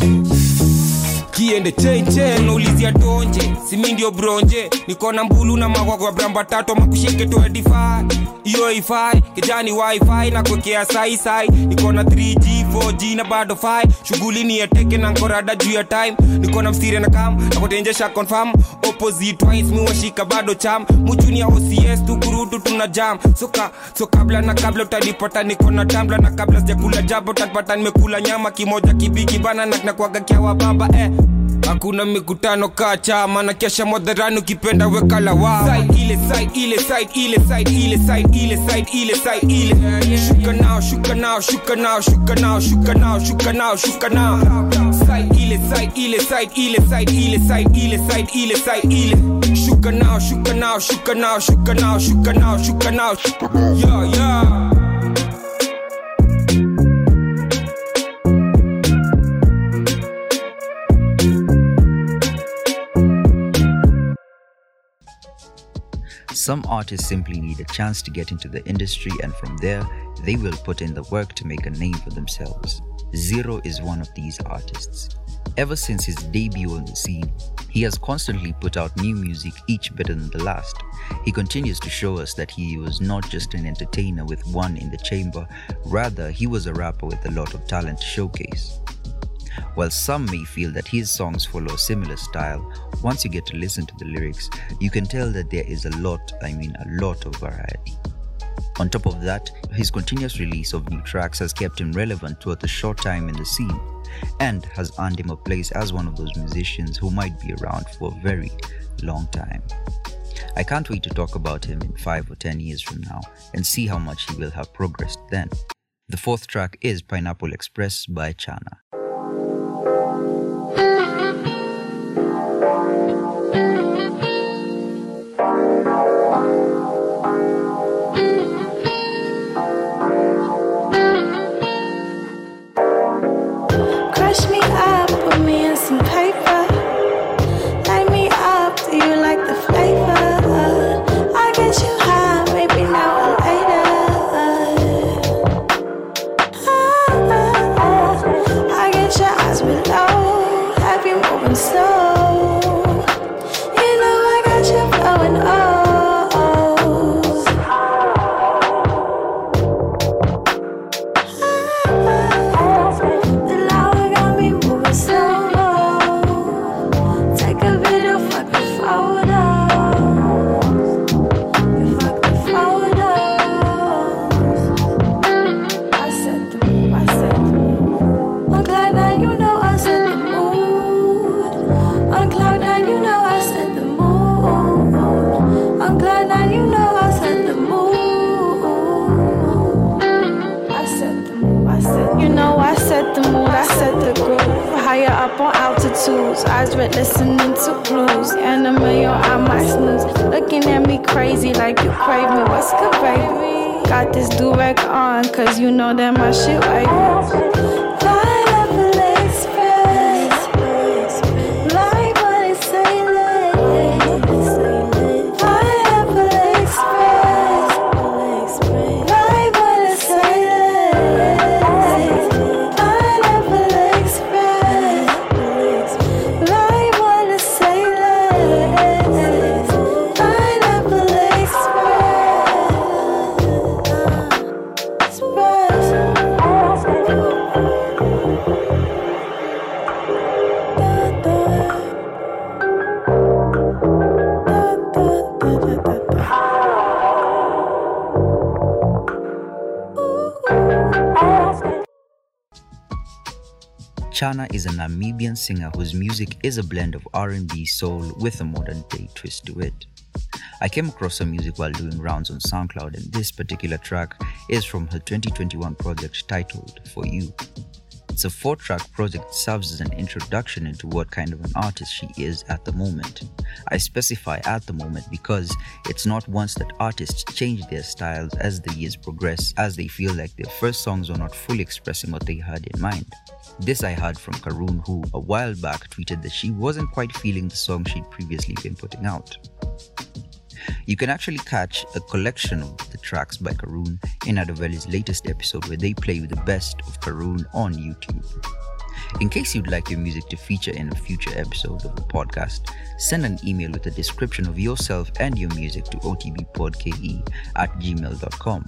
kiende chenchen naulizia tonje simi bronje niko mbulu na magwagwa bramba tatu makusheke toedifa iyo ifai kijani wifi na kwekea saisai niko na 3g 4g na bado 5 shughuli ni yateke na nkorada juu ya time. Niko na mstire na kam nakutenjesha confirm. Opposite twice miwashika bado cham mujunia ocs tukurutu tuna jam. Soka so kabla na kabla utanipata niko na tambla na kabla sijakula jabo utanipata nimekula nyama. Kimoja kibiki bana na nakwaga kyawa baba eh hakuna mikutano kaa chama na kesha mwadharani ukipenda weka yeah Some artists simply need a chance to get into the industry, and from there, they will put in the work to make a name for themselves. Zzero is one of these artists. Ever since his debut on the scene, he has constantly put out new music, each better than the last. He continues to show us that he was not just an entertainer with one in the chamber, rather, he was a rapper with a lot of talent to showcase. While some may feel that his songs follow a similar style, once you get to listen to the lyrics, you can tell that there is a lot, I mean a lot of variety. On top of that, his continuous release of new tracks has kept him relevant throughout the short time in the scene and has earned him a place as one of those musicians who might be around for a very long time. I can't wait to talk about him in 5 or 10 years from now and see how much he will have progressed then. The fourth track is Pineapple Express by Chana. Eyes red listening to blues. Anime, your eye my snooze. Looking at me crazy like you crave me. What's good, baby? Got this do rag on, cause you know that my shit wavy. Chana is a Namibian singer whose music is a blend of R&B soul with a modern day twist to it. I came across her music while doing rounds on SoundCloud and this particular track is from her 2021 project titled For You. It's a four track project that serves as an introduction into what kind of an artist she is at the moment. I specify at the moment because it's not once that artists change their styles as the years progress, as they feel like their first songs are not fully expressing what they had in mind. This I heard from Karun, who a while back tweeted that she wasn't quite feeling the song she'd previously been putting out. You can actually catch a collection of the tracks by Karun in Adoveli's latest episode where they play the best of Karun on YouTube. In case you'd like your music to feature in a future episode of the podcast, send an email with a description of yourself and your music to otbpodke at gmail.com.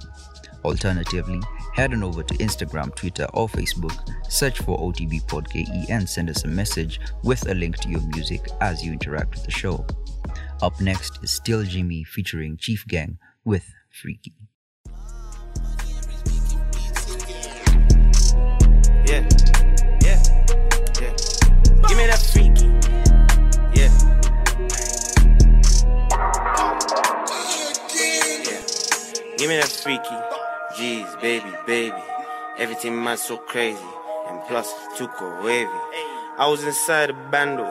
Alternatively, head on over to Instagram, Twitter, or Facebook, search for OTB and send us a message with a link to your music as you interact with the show. Up next is Still Jxmmy featuring Chief Gang with Freaky. Yeah, yeah, yeah. Give me that freaky. Yeah. Yeah. Give me that freaky. Jeez, baby, baby. Everything man so crazy. And plus, too wavy. I was inside a bando.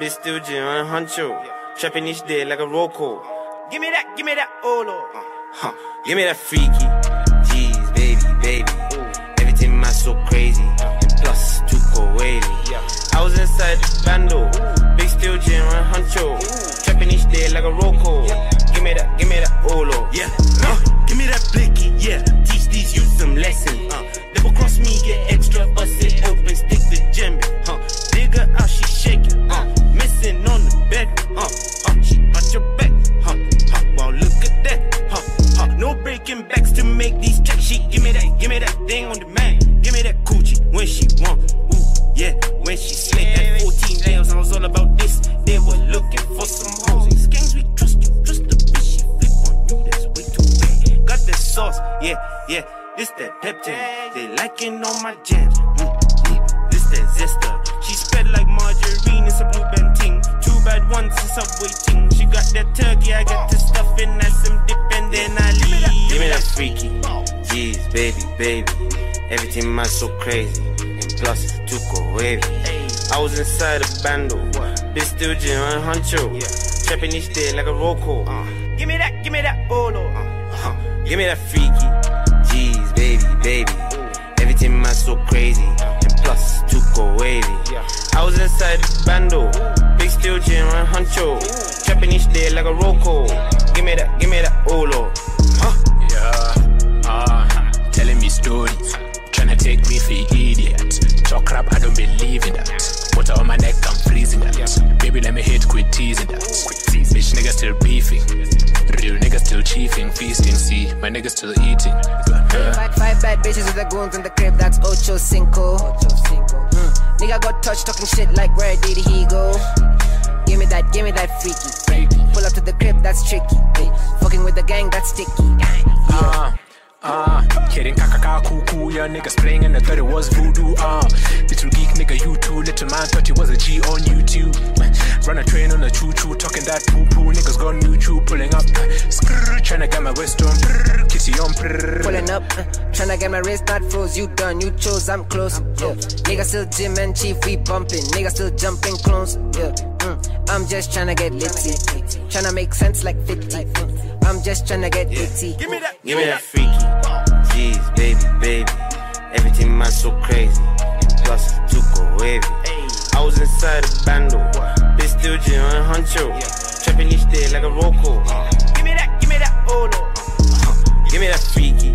Bitch still on a huncho. Trapping each day like a roll call. Give me that, give me that, oh lord. Huh. Give me that freaky. Jeez, baby, baby. Everything man so crazy. And plus, too cool wavy. I was inside the bando. Big steel gym on huncho. Trapping each day like a roll call. Give me that, give me that, oh lord. Yeah, uh, give me that blicky, yeah. Teach these youth some lessons. Uh, double cross me, get extra, bust it open, stick the djembe. Huh, digger out, she shaking. Uh, missing on the bed. Uh, uh, she got your back. Huh, huh, wow, look at that. Huh, huh, no breaking backs to make these checks. She give me that, give me that thing on demand. Give me that coochie when she want. Ooh, yeah, when she slick. that 14 nails, I was all about this. They were looking for some hoes. These gangs we trust you, trust the bitch. She flip on you, that's way too bad. Got the sauce, yeah, yeah. This that pep jam. They liking all my jams. Mm, mm, this that zester. She spread like margarine, it's a blue band bad ones, it's subway ting. She got that turkey, I got the stuffing, and some dip, and then I leave. Give me that freaky. Jeez, baby, baby. Everything man so crazy. And plus, too cool wavy. I was inside a bando. Bitch still gym on huncho. Trapping each day like a roll call. Give me that, give me that, oh lord. Uh, give me that freaky. Jeez, baby, baby. Everything man so crazy. Plus, cool wavy. I was inside the bando. Big steel gym on huncho. Trapping each day like a call. Give me that, give me that, oh lord. Yeah, uh, telling me stories, trying to take me for idiot. Talk crap, I don't believe in that. Water on my neck, I'm freezing that. Baby, let me hit, quit teasing that. Bitch, niggas still beefing. Real niggas still chiefing, feasting. See, my niggas still eating. Uh, Five, five bad bitches with the goons in the crib, that's Ocho Cinco. Mm. Nigga got touched talking shit like where did he go? Give me that, give me that freaky. Pull up to the crib, that's tricky. Hey, fucking with the gang, that's sticky. uh, uh, kidding, kakaka, cuckoo, yeah, niggas playing and I thought it was voodoo, uh. Little geek nigga, you too, little man thought he was a G on YouTube. Run a train on a choo choo, talking that poo poo, niggas gone choo pulling up, skrrr, trying to get my waist on, prrr, kitty on, prrr. Pulling up, uh, tryna get my wrist not froze. You done, you chose, I'm close. Yeah. Nigga still Jim and Chief, we bumping. Nigga still jumping clones. Yeah. Mm. I'm just tryna get litty. Tryna make sense like 50. I'm just tryna get litty. Give me that, Give me that freaky. Jeez, baby, baby. Everything man so crazy. And plus, too cool wavy. I was inside a bando. Bitch still gym on huncho. Trapping each day like a roll call. Uh-huh. Give me that, give me that, oh lord. Uh-huh. Give me that freaky.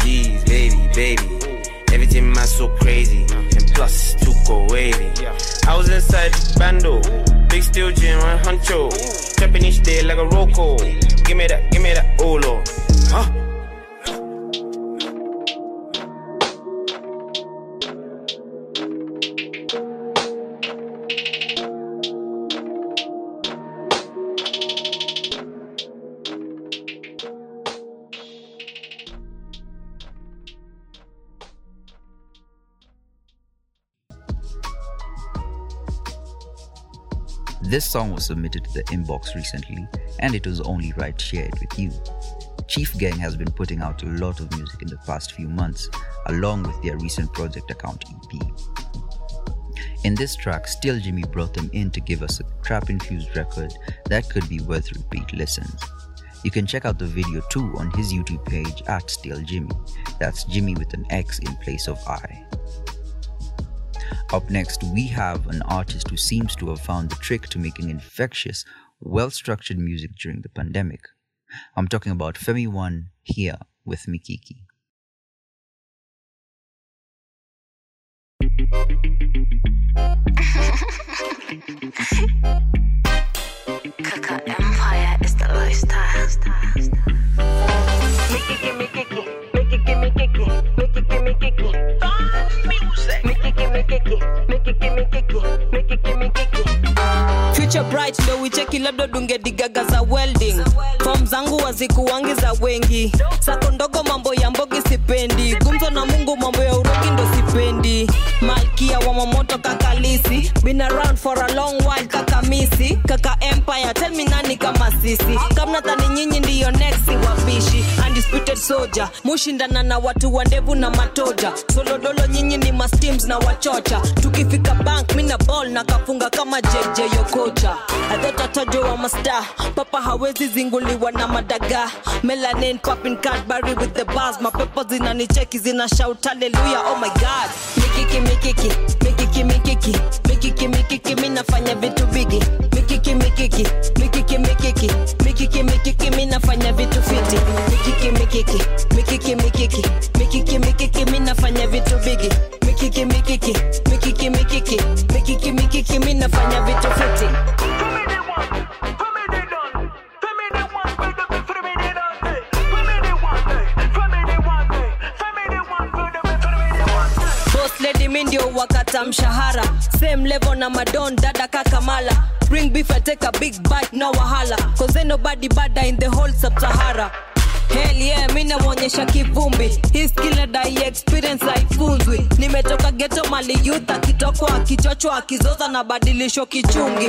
Jeez, baby, baby. Everything man so crazy. Uh-huh. And plus, too cool wavy. I was inside the bando. Big steel gym huncho. Each day like a call. Give me that, give me that, oh lord. Huh? This song was submitted to the inbox recently, and it was only right to share it with you. Chief Gang has been putting out a lot of music in the past few months, along with their recent Project Account EP. In this track, Still Jxmmy brought them in to give us a trap infused record that could be worth repeat listens. You can check out the video too on his YouTube page at Still Jxmmy. That's Jimmy with an X in place of I. Up next, we have an artist who seems to have found the trick to making infectious, well structured music during the pandemic. I'm talking about Femi One here with Mikiki. Kaka Empire is the lifestyle. Mickey, gimme, Ndo wicheki labda dunge digaga za welding. Fom zangu wazikuwangi za wengi. Sako ndogo mambo ya mbogi sipendi. Gumzo na mungu mambo ya urogi ndo sipendi. Malkia wa mamoto kakalisi been around for a long while kakamisi kaka empire tell me nani kama sisi. Kamnatani nyinyi ndiyo next wapishi undisputed soldier. Mushindana na watu wa ndevu na matoja. Solodolo nyinyi ni masteams na wachocha. Tukifika bank mina ball na kafunga kama jj yokocha. Adhotatajo wa masta papa hawezi zinguliwa na madaga. Melanin popping cadbury with the bars. Mapepo zinanicheki zina shout haleluya oh my god. Mikiki mikiki mikiki mikiki. Mikiki mikiki mi nafanya vitu bigi mikiki mikiki mikiki mikiki. Mikiki mikiki mi nafanya vitu fiti. Mikiki mikiki mikiki mikiki mikiki mikiki mi nafanya vitu bigi mikiki mikiki mikiki mikiki mikiki mikiki mi nafanya vitu fiti. Mi ndio wakata mshahara. Same level na madon dada kakamala bring beef I take a big bite no wahala. Cause ain't nobody bada in the whole sub-sahara Hell yeah, mi namwonyesha kivumbi. Hii skill dai experience haifunzwi. Nimetoka geto mali youth akitokwa akichochwa akizoza na badilisho kichungi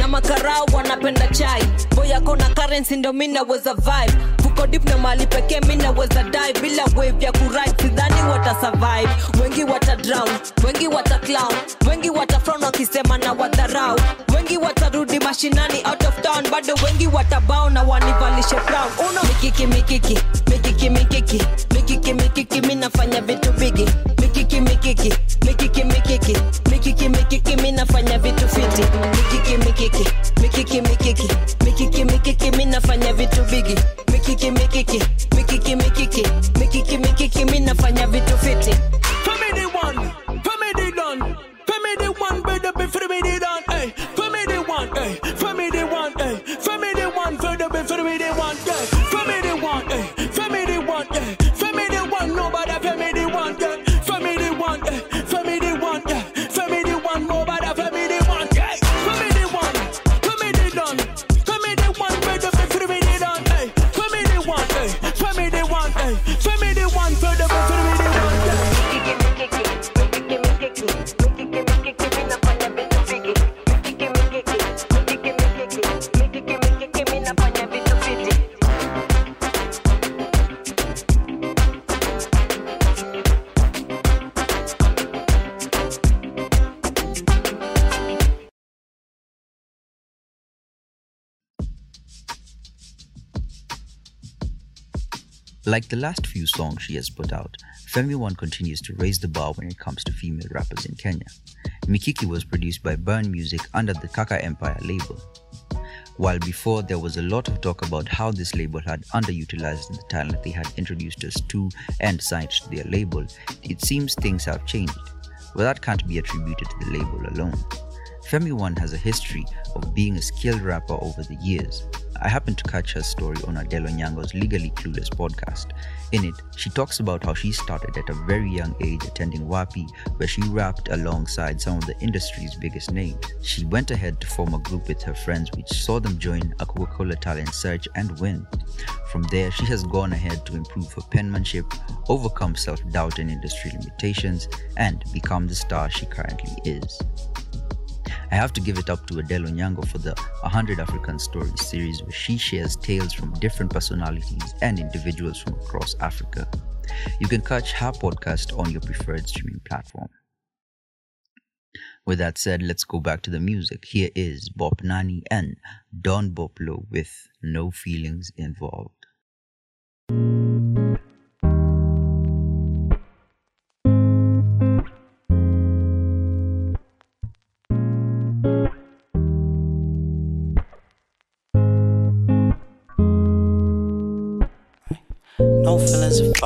na makarau wanapenda chai. Boyako na currency ndo mi naweza vibe. Fuko dip na mali pekee mi naweza dive bila wave ya kurit sidhani wata survive. Wengi wata drown wengi wata clown. Wengi wata frown wakisema na wadharau. Wengi watarudi mashinani out of town. Bado wengi watabao na wanivalishe brown uno mikiki mikiki mikiki mikiki mikiki mikiki mi nafanya vitu bigi. mikiki mikiki mikiki mikiki mikiki mikiki mi nafanya vitu fiti mikiki mikiki mikiki mikiki mikiki mikiki mi nafanya vitu bigi mikiki mikiki mikiki mikiki mikiki mikiki mi nafanya vitu fiti Family one, family done. Family one, be family done. Hey, Like the last few songs she has put out, Femi One continues to raise the bar when it comes to female rappers in Kenya. Mikiki was produced by Burn Music under the Kaka Empire label. While before there was a lot of talk about how this label had underutilized the talent they had introduced us to and signed to their label, it seems things have changed. But that can't be attributed to the label alone. Femi One has a history of being a skilled rapper over the years. I happened to catch her story on Adele Onyango's Legally Clueless podcast. In it, she talks about how she started at a very young age attending WAPI, where she rapped alongside some of the industry's biggest names. She went ahead to form a group with her friends, which saw them join a Coca Cola talent search and win. From there, she has gone ahead to improve her penmanship, overcome self doubt and industry limitations, and become the star she currently is. I have to give it up to Adele Onyango for the 100 African Stories series, where she shares tales from different personalities and individuals from across Africa. You can catch her podcast on your preferred streaming platform. With that said, let's go back to the music. Here is Bop Nani and Don Boplo with No Feelings Involved.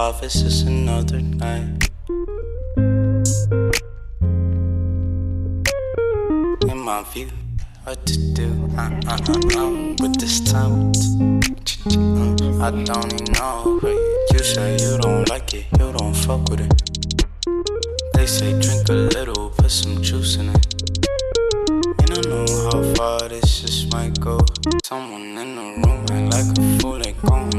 Involved, it's another night. confused what to do. Uh, uh, uh, uh, with this time, I don't even know. You say you don't like it, you don't fuck with it. They say drink a little, put some juice in it. You don't know how far this just might go. Someone in the room act like a fool, they dum.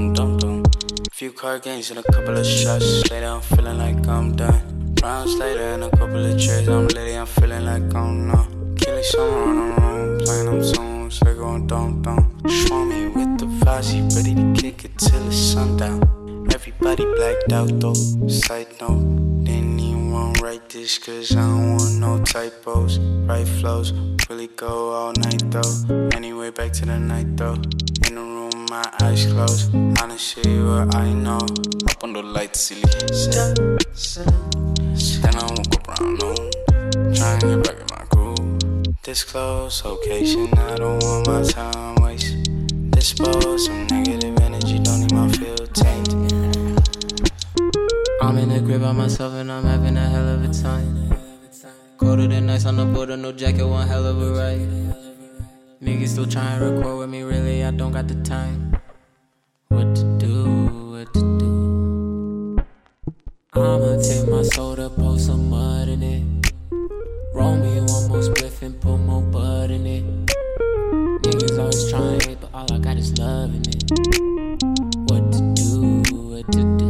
Few card games and a couple of shots. Later, I'm feeling like I'm done. Rounds later and a couple of trays. I'm litty, I'm feeling like I'm numb. Killing someone in the room, playing them songs. They going dum dum. Show me with the vibes, ready to kick it till it's sundown. Everybody blacked out though. Side note, write this cause I don't want no typos. Right flows, really go all night though. Anyway, back to the night though. My eyes closed. Honestly, what I know. Up on the light, silly. Then I woke up around noon. Trying to get back in my groove. This close location, I don't want my time waste. Dispose some negative energy, don't need my tainted. I'm in the crib by myself and I'm having a hell of a time. Colder than ice on the border, no jacket, one hell of a ride. Niggas still trying to record with me, really, I don't got the time. What to do, what to do? I'ma take my soda, pour some mud in it. Roll me one more spliff and put more bud in it. Niggas always trying, but all I got is love in it. What to do, what to do?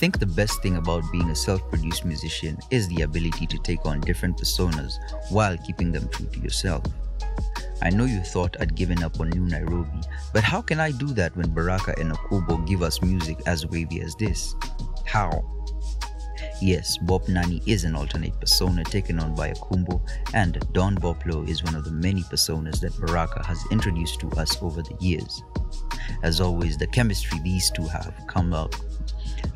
Think the best thing about being a self produced musician is the ability to take on different personas while keeping them true to yourself. I know you thought I'd given up on New Nairobi, but how can I do that when Baraka and Akubo give us music as wavy as this? How? Yes, Bop Nani is an alternate persona taken on by Akumbo, and Don Boplo is one of the many personas that Baraka has introduced to us over the years. As always, the chemistry these two have come out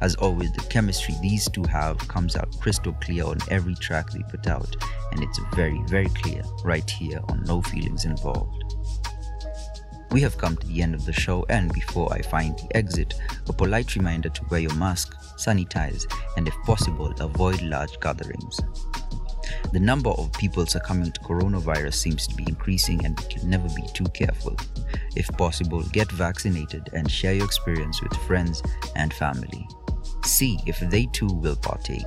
as always, the chemistry these two have comes out crystal clear on every track they put out, and it's very, very clear right here on No Feelings Involved. We have come to the end of the show, and before I find the exit, a polite reminder to wear your mask, sanitize, and if possible, avoid large gatherings. The number of people succumbing to coronavirus seems to be increasing, and we can never be too careful. If possible, get vaccinated and share your experience with friends and family. See if they too will partake.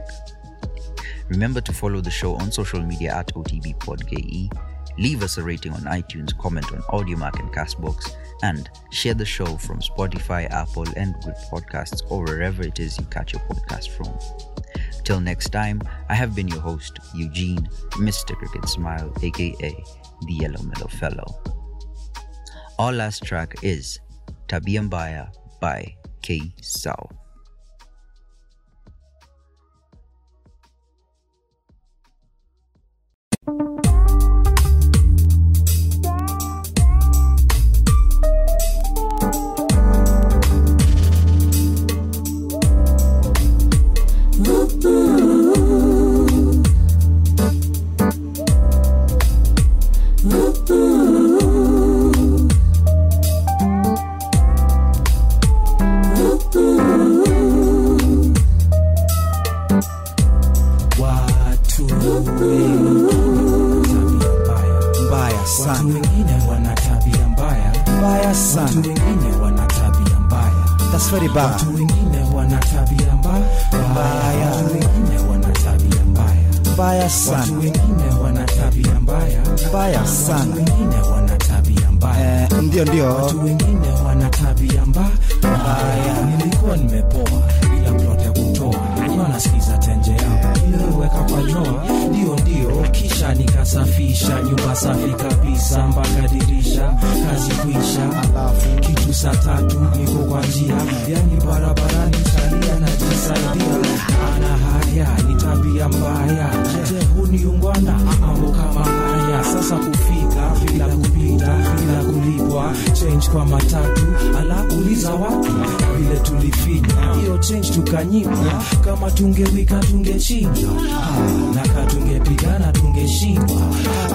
Remember to follow the show on social media at OTBPodKE. Leave us a rating on iTunes, comment on Audiomack and Castbox, and share the show from Spotify, Apple, and Good Podcasts, or wherever it is you catch your podcast from. Till next time, I have been your host, Eugene, Mr. Cricket Smile, aka the Yellow Mellow Fellow. Our last track is Tabia Mbaya by K. Sao. That's ba. Watu wengine wana tabia mbaya. Watu wengine wana tabia mbaya. Mbaya sana. Watu wengine wana tabia mbaya. Mbaya sana. Watu wengine wana tabia mbaya. Eh, ndio ndio. Watu wengine wana tabia mbaya. Nilikuwa nimepoa bila plot ya kutoa. Nilikuwa nasikiza tenje niliweka kwa joa ndio ndio. Kisha nikasafisha. Nyumba safi kabisa. Mpaka dirisha. Kazi kuisha. Alafu kitu saa tatu niko kwa njia. Yani barabarani salia na jisaidia ana haya ni tabia mbaya. Je huniungwana mambo kama haya? Sasa kufika bila kupita bila kulipwa. Change kwa matatu ala watu vile tulifinya hiyo change tukanyimwa. Kama tungewika tungechinja na katungepigana tungeshindwa.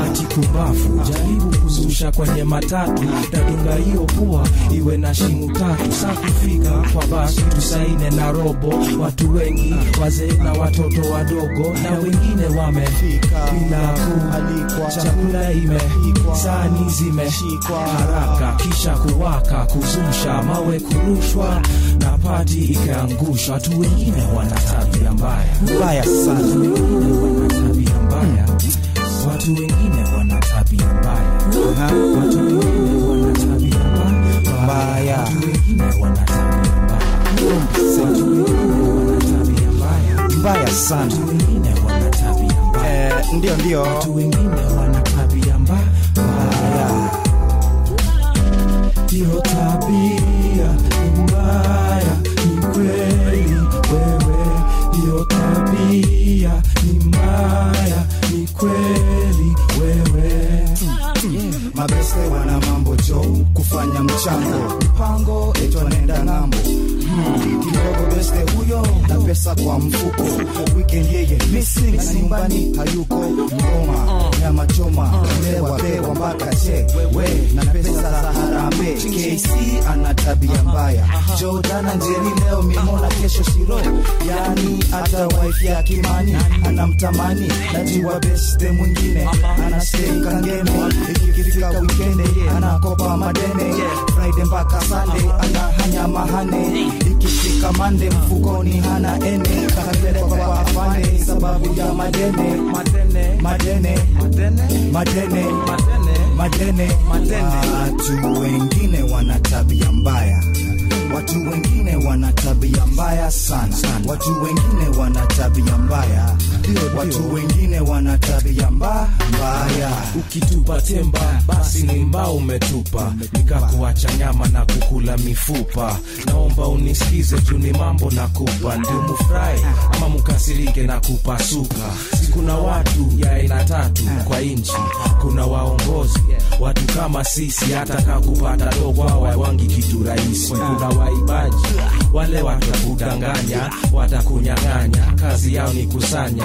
Ati kumbafu jaribu kuzusha kwenye matatu. Dadunga hiyo pua iwe na shimu tatu. Sa kufika kwa basi tusaine na robo. Watu wengi wazee na watoto wadogo na wengine wamefika. Bila kualikwa chakula ime sani zimeshikwa. Haraka kisha kuwaka kuzusha mawe kurushwa na pati ikaangushwa. Watu wengine wana tabia mbaya. Mbaya sana. Wengine wana tabia mbaya. Watu wengine wana tabia mbaya. Watu wengine mbaya, watu wengine mbaya sana. Eh, ndio ndio, watu wengine wana tabia. Mfuko weekend yeye missing na nyumbani hayuko. Ngoma nyama choma lewa bewa mpaka che. Wewe na pesa za harambe KC ana tabia mbaya. Jordan Njeri leo mimona kesho shiro. Yani hata wife ya Kimani anamtamani. Najua best mwingine. Anastay kangeme ikifika weekend anakopa madene Friday mpaka Sunday anahanya mahane. Ikifika mande mfukoni hana ene. Kapelekwa kwa afande sababu ya madene madene madene madene madene. Watu wengine wana tabia mbaya watu wengine wana tabia mbaya sana. Watu wengine wana tabia mbaya. Watu wengine wana tabia mba- mbaya. Ukitupa temba basi ni mbao umetupa. Nikakuacha nyama na kukula mifupa. Naomba unisikize tu ni mambo na kupa ndio mufurahi ama mukasirike na kupasuka. Kuna watu ya aina tatu kwa nchi kuna waongozi watu kama sisi hata kakupata dogo hawawangi kitu rahisi. Kuna waibaji wale watakudanganya watakunyang'anya kazi yao ni kusanya.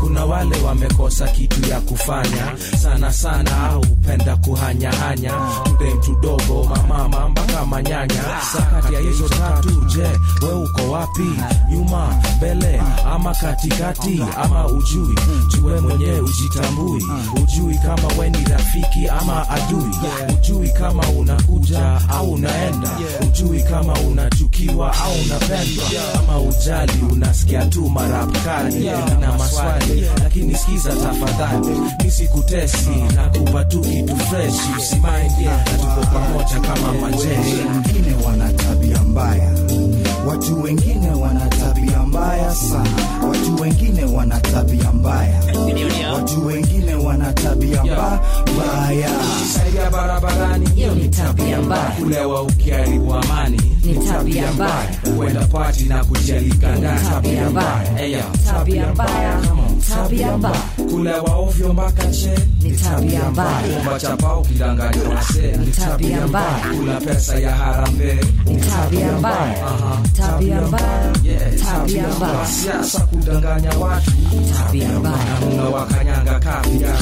Kuna wale wamekosa kitu ya kufanya. Sana sana hupenda kuhanyahanya. Mdem tudogo mamama mpaka manyanya. Sakati ya hizo tatu je we uko wapi? Nyuma mbele ama katikati ama ujui? Jue mwenyewe ujitambui. Ujui kama we ni rafiki ama adui. Ujui kama unakuja au unaenda. Ujui kama unachukiwa au unapendwa. Ama ujali unasikia tu marapkali na maswali. Lakini sikiza tafadhali misikutesi na kupa tu kitu freshi usimaindi tuko pamoja kama majeshi. Wengine wana tabia mbaya. Watu wengine wana mbaya sana. Watu wengine wana tabia mbaya. Watu wengine wana tabia mbaya. Saidia barabarani hiyo ni tabia mbaya. Kulewa ukiharibu amani Ni tabia mbaya. kwenda pati na kujalika ndani Tabia mbaya. Tabia mbaya. Tabia mbaya. kulewa waovyo mpaka che Ni tabia mbaya. kumba chapa ukidanganya wasee Ni tabia mbaya. kula pesa ya harambe Ni tabia mbaya. Tabia mbaya. Tabia mbaya. siasa kudanganya watu Tabia mbaya. na mna wakanyanga kapia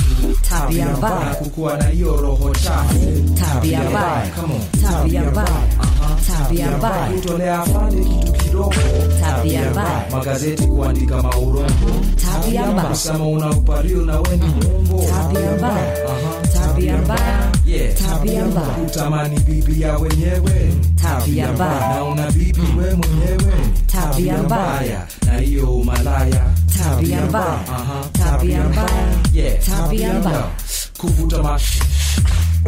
Tabia mbaya. kukuwa na hiyo roho chafu Tabia mbaya. Come on. Tabia mbaya. Tabia mbaya. kutolea afande kitu kidogo Tabia mbaya. magazeti kuandika maurongo Tabia mbaya. kusema unaupariu na weni mwongo Tabia mbaya. Tabia mbaya. Tabia mbaya. utamani bibi ya wenyewe Tabia mbaya. na una bibi we mwenyewe Tabia mbaya. na hiyo umalaya Tabia mbaya. Tabia mbaya. Tabia mbaya. kuvuta ma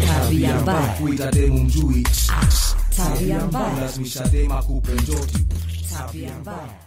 Tabia mbaya. kuita demu mjui Tabia mbaya. lazimisha dema kupe njoti Tabia mbaya.